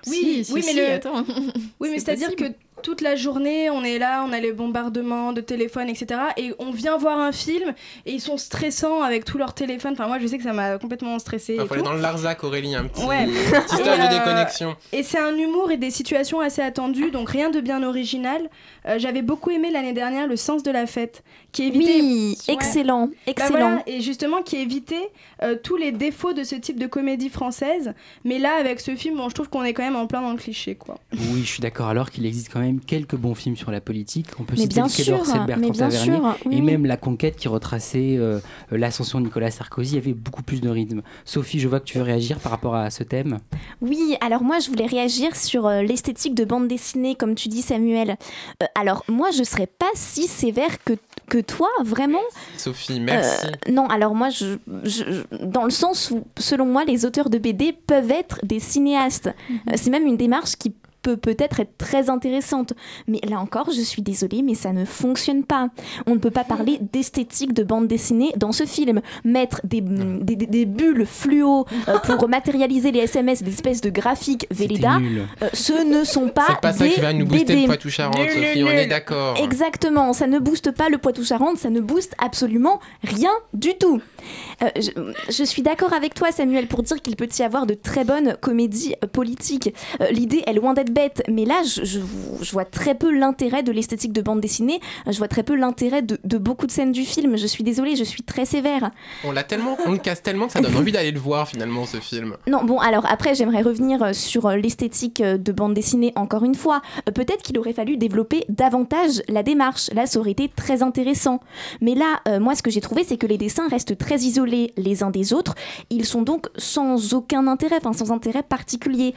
Oui, si, oui, si, mais si, le- attends. *laughs* Oui, mais C'est c'est-à-dire que toute la journée, on est là, on a les bombardements de téléphones, etc. Et on vient voir un film et ils sont stressants avec tous leurs téléphones. Enfin, moi, je sais que ça m'a complètement stressé. Il faut aller dans le Larzac, Aurélie, un petit, Ouais. petit stage Et, de euh, déconnexion. Et c'est un humour et des situations assez attendues, donc rien de bien original. Euh, J'avais beaucoup aimé l'année dernière Le sens de la fête, qui évitait. Oui, Ouais. excellent, Bah excellent. voilà, et justement qui évitait euh, tous les défauts de ce type de comédie française. Mais là, avec ce film, bon, je trouve qu'on est quand même en plein dans le cliché, quoi. Oui, je suis d'accord. Alors qu'il existe quand même quelques bons films sur la politique. On peut Mais citer bien sûr, Bertrand mais bien Tavernier sûr, oui, et même La Conquête qui retraçait euh, euh, l'ascension de Nicolas Sarkozy. Il y avait beaucoup plus de rythme. Sophie, je vois que tu veux réagir par rapport à ce thème. Oui, alors moi je voulais réagir sur euh, l'esthétique de bande dessinée, comme tu dis Samuel. Euh, alors moi je serais pas si sévère que, que toi, vraiment. Sophie, merci. Euh, non, alors moi, je, je- dans le sens où, selon moi, les auteurs de BD peuvent être des cinéastes. Euh, c'est même une démarche qui peut peut-être être très intéressante. Mais là encore, je suis désolée, mais ça ne fonctionne pas. On ne peut pas parler d'esthétique de bande dessinée dans ce film. Mettre des, des, des- des bulles fluo euh, *laughs* pour matérialiser les SMS, des espèces de graphiques Véleda, euh, ce ne sont pas C'est pas ça des qui va nous booster le Poitou-Charentes, Sophie, on est d'accord. Exactement, ça ne booste pas le Poitou-Charentes, ça ne booste absolument rien du tout. Euh, je, je suis d'accord avec toi, Samuel, pour dire qu'il peut y avoir de très bonnes comédies euh, politiques. Euh, L'idée est loin d'être bête, mais là, je, je- je vois très peu l'intérêt de l'esthétique de bande dessinée. Je vois très peu l'intérêt de, de beaucoup de scènes du film. Je suis désolée, je suis très sévère. On l'a tellement, on le casse tellement que ça donne *laughs* envie d'aller le voir finalement ce film. Non, bon, alors après, j'aimerais revenir euh, sur euh, l'esthétique euh, de bande dessinée encore une fois. Peut-être qu'il aurait fallu développer davantage la démarche. Là, ça aurait été très intéressant. Mais là, euh, moi, ce que j'ai trouvé, c'est que les dessins restent très isolés les uns des autres. Ils sont donc sans aucun intérêt, enfin sans intérêt particulier.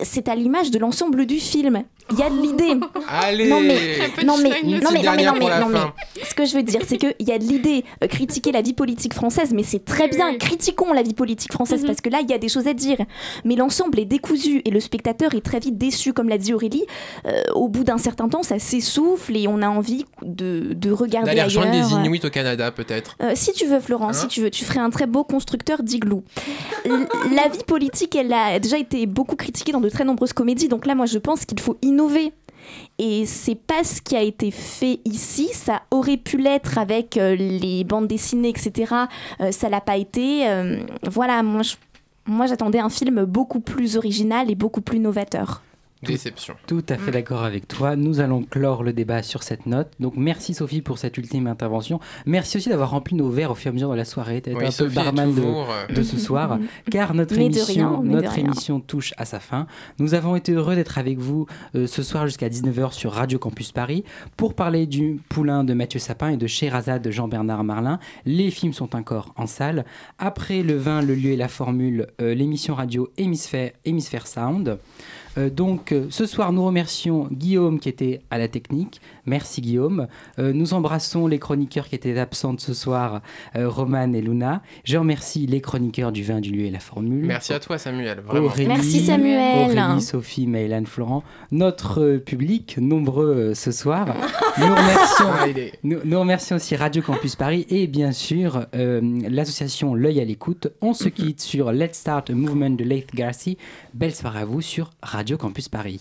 C'est à l'image de l'ensemble du film. Il y a de l'idée. *laughs* Allez non mais, non mais, non mais, non mais, non mais, non ce que je veux dire, c'est qu'il y a de l'idée. Euh, critiquer la vie politique française, mais c'est très bien. Critiquons la vie politique française parce que là, il y a des choses à dire. Mais l'ensemble est décousu et le spectateur est très vite déçu, comme l'a dit Aurélie. Euh, au bout d'un certain temps, ça s'essouffle et on a envie de, de regarder D'aller ailleurs. rejoindre les Inuits au Canada, peut-être. Euh, si tu veux, Florent, Hein si tu veux, tu ferais un très beau constructeur d'igloo. La vie politique, elle a déjà été beaucoup critiquée dans de très nombreuses comédies, donc là, moi, je pense qu'il faut innover. Et c'est pas ce qui a été fait ici. Ça aurait pu l'être avec euh, les bandes dessinées, etc. Euh, ça l'a pas été. Euh, voilà, moi, j'attendais un film beaucoup plus original et beaucoup plus novateur. Déception. Tout à fait d'accord avec toi. Nous allons clore le débat sur cette note. Donc merci Sophie pour cette ultime intervention. Merci aussi d'avoir rempli nos verres au fur et à mesure de la soirée. Tu Oui, un peu Sophie le est barman toujours, de, euh, de ce soir. *laughs* Car notre Mais émission, rien, notre émission touche à sa fin. Nous avons été heureux d'être avec vous euh, ce soir jusqu'à 19h sur Radio Campus Paris pour parler du Poulain de Mathieu Sapin et de Sherazade de Jean-Bernard Marlin. Les films sont encore en salle. Après le vin, le lieu et la formule, euh, l'émission radio Hémisphère, Hémisphère Sound. Euh, donc euh, ce soir, nous remercions Guillaume qui était à la technique. Merci Guillaume. Euh, nous embrassons les chroniqueurs qui étaient absents ce soir, euh, Roman et Luna. Je remercie les chroniqueurs du vin, du lieu et la formule. Merci à toi, Samuel. Vraiment. Aurélie, Merci, Samuel. Aurélie, Sophie, Maëlan, Florent, notre euh, public, nombreux euh, ce soir. Nous remercions, *laughs* nous, nous remercions aussi Radio Campus Paris et bien sûr euh, l'association L'œil à l'écoute. On se *laughs* quitte sur Let's Start a Movement de Leith Garcia. Belle soirée à vous sur Radio Campus Paris.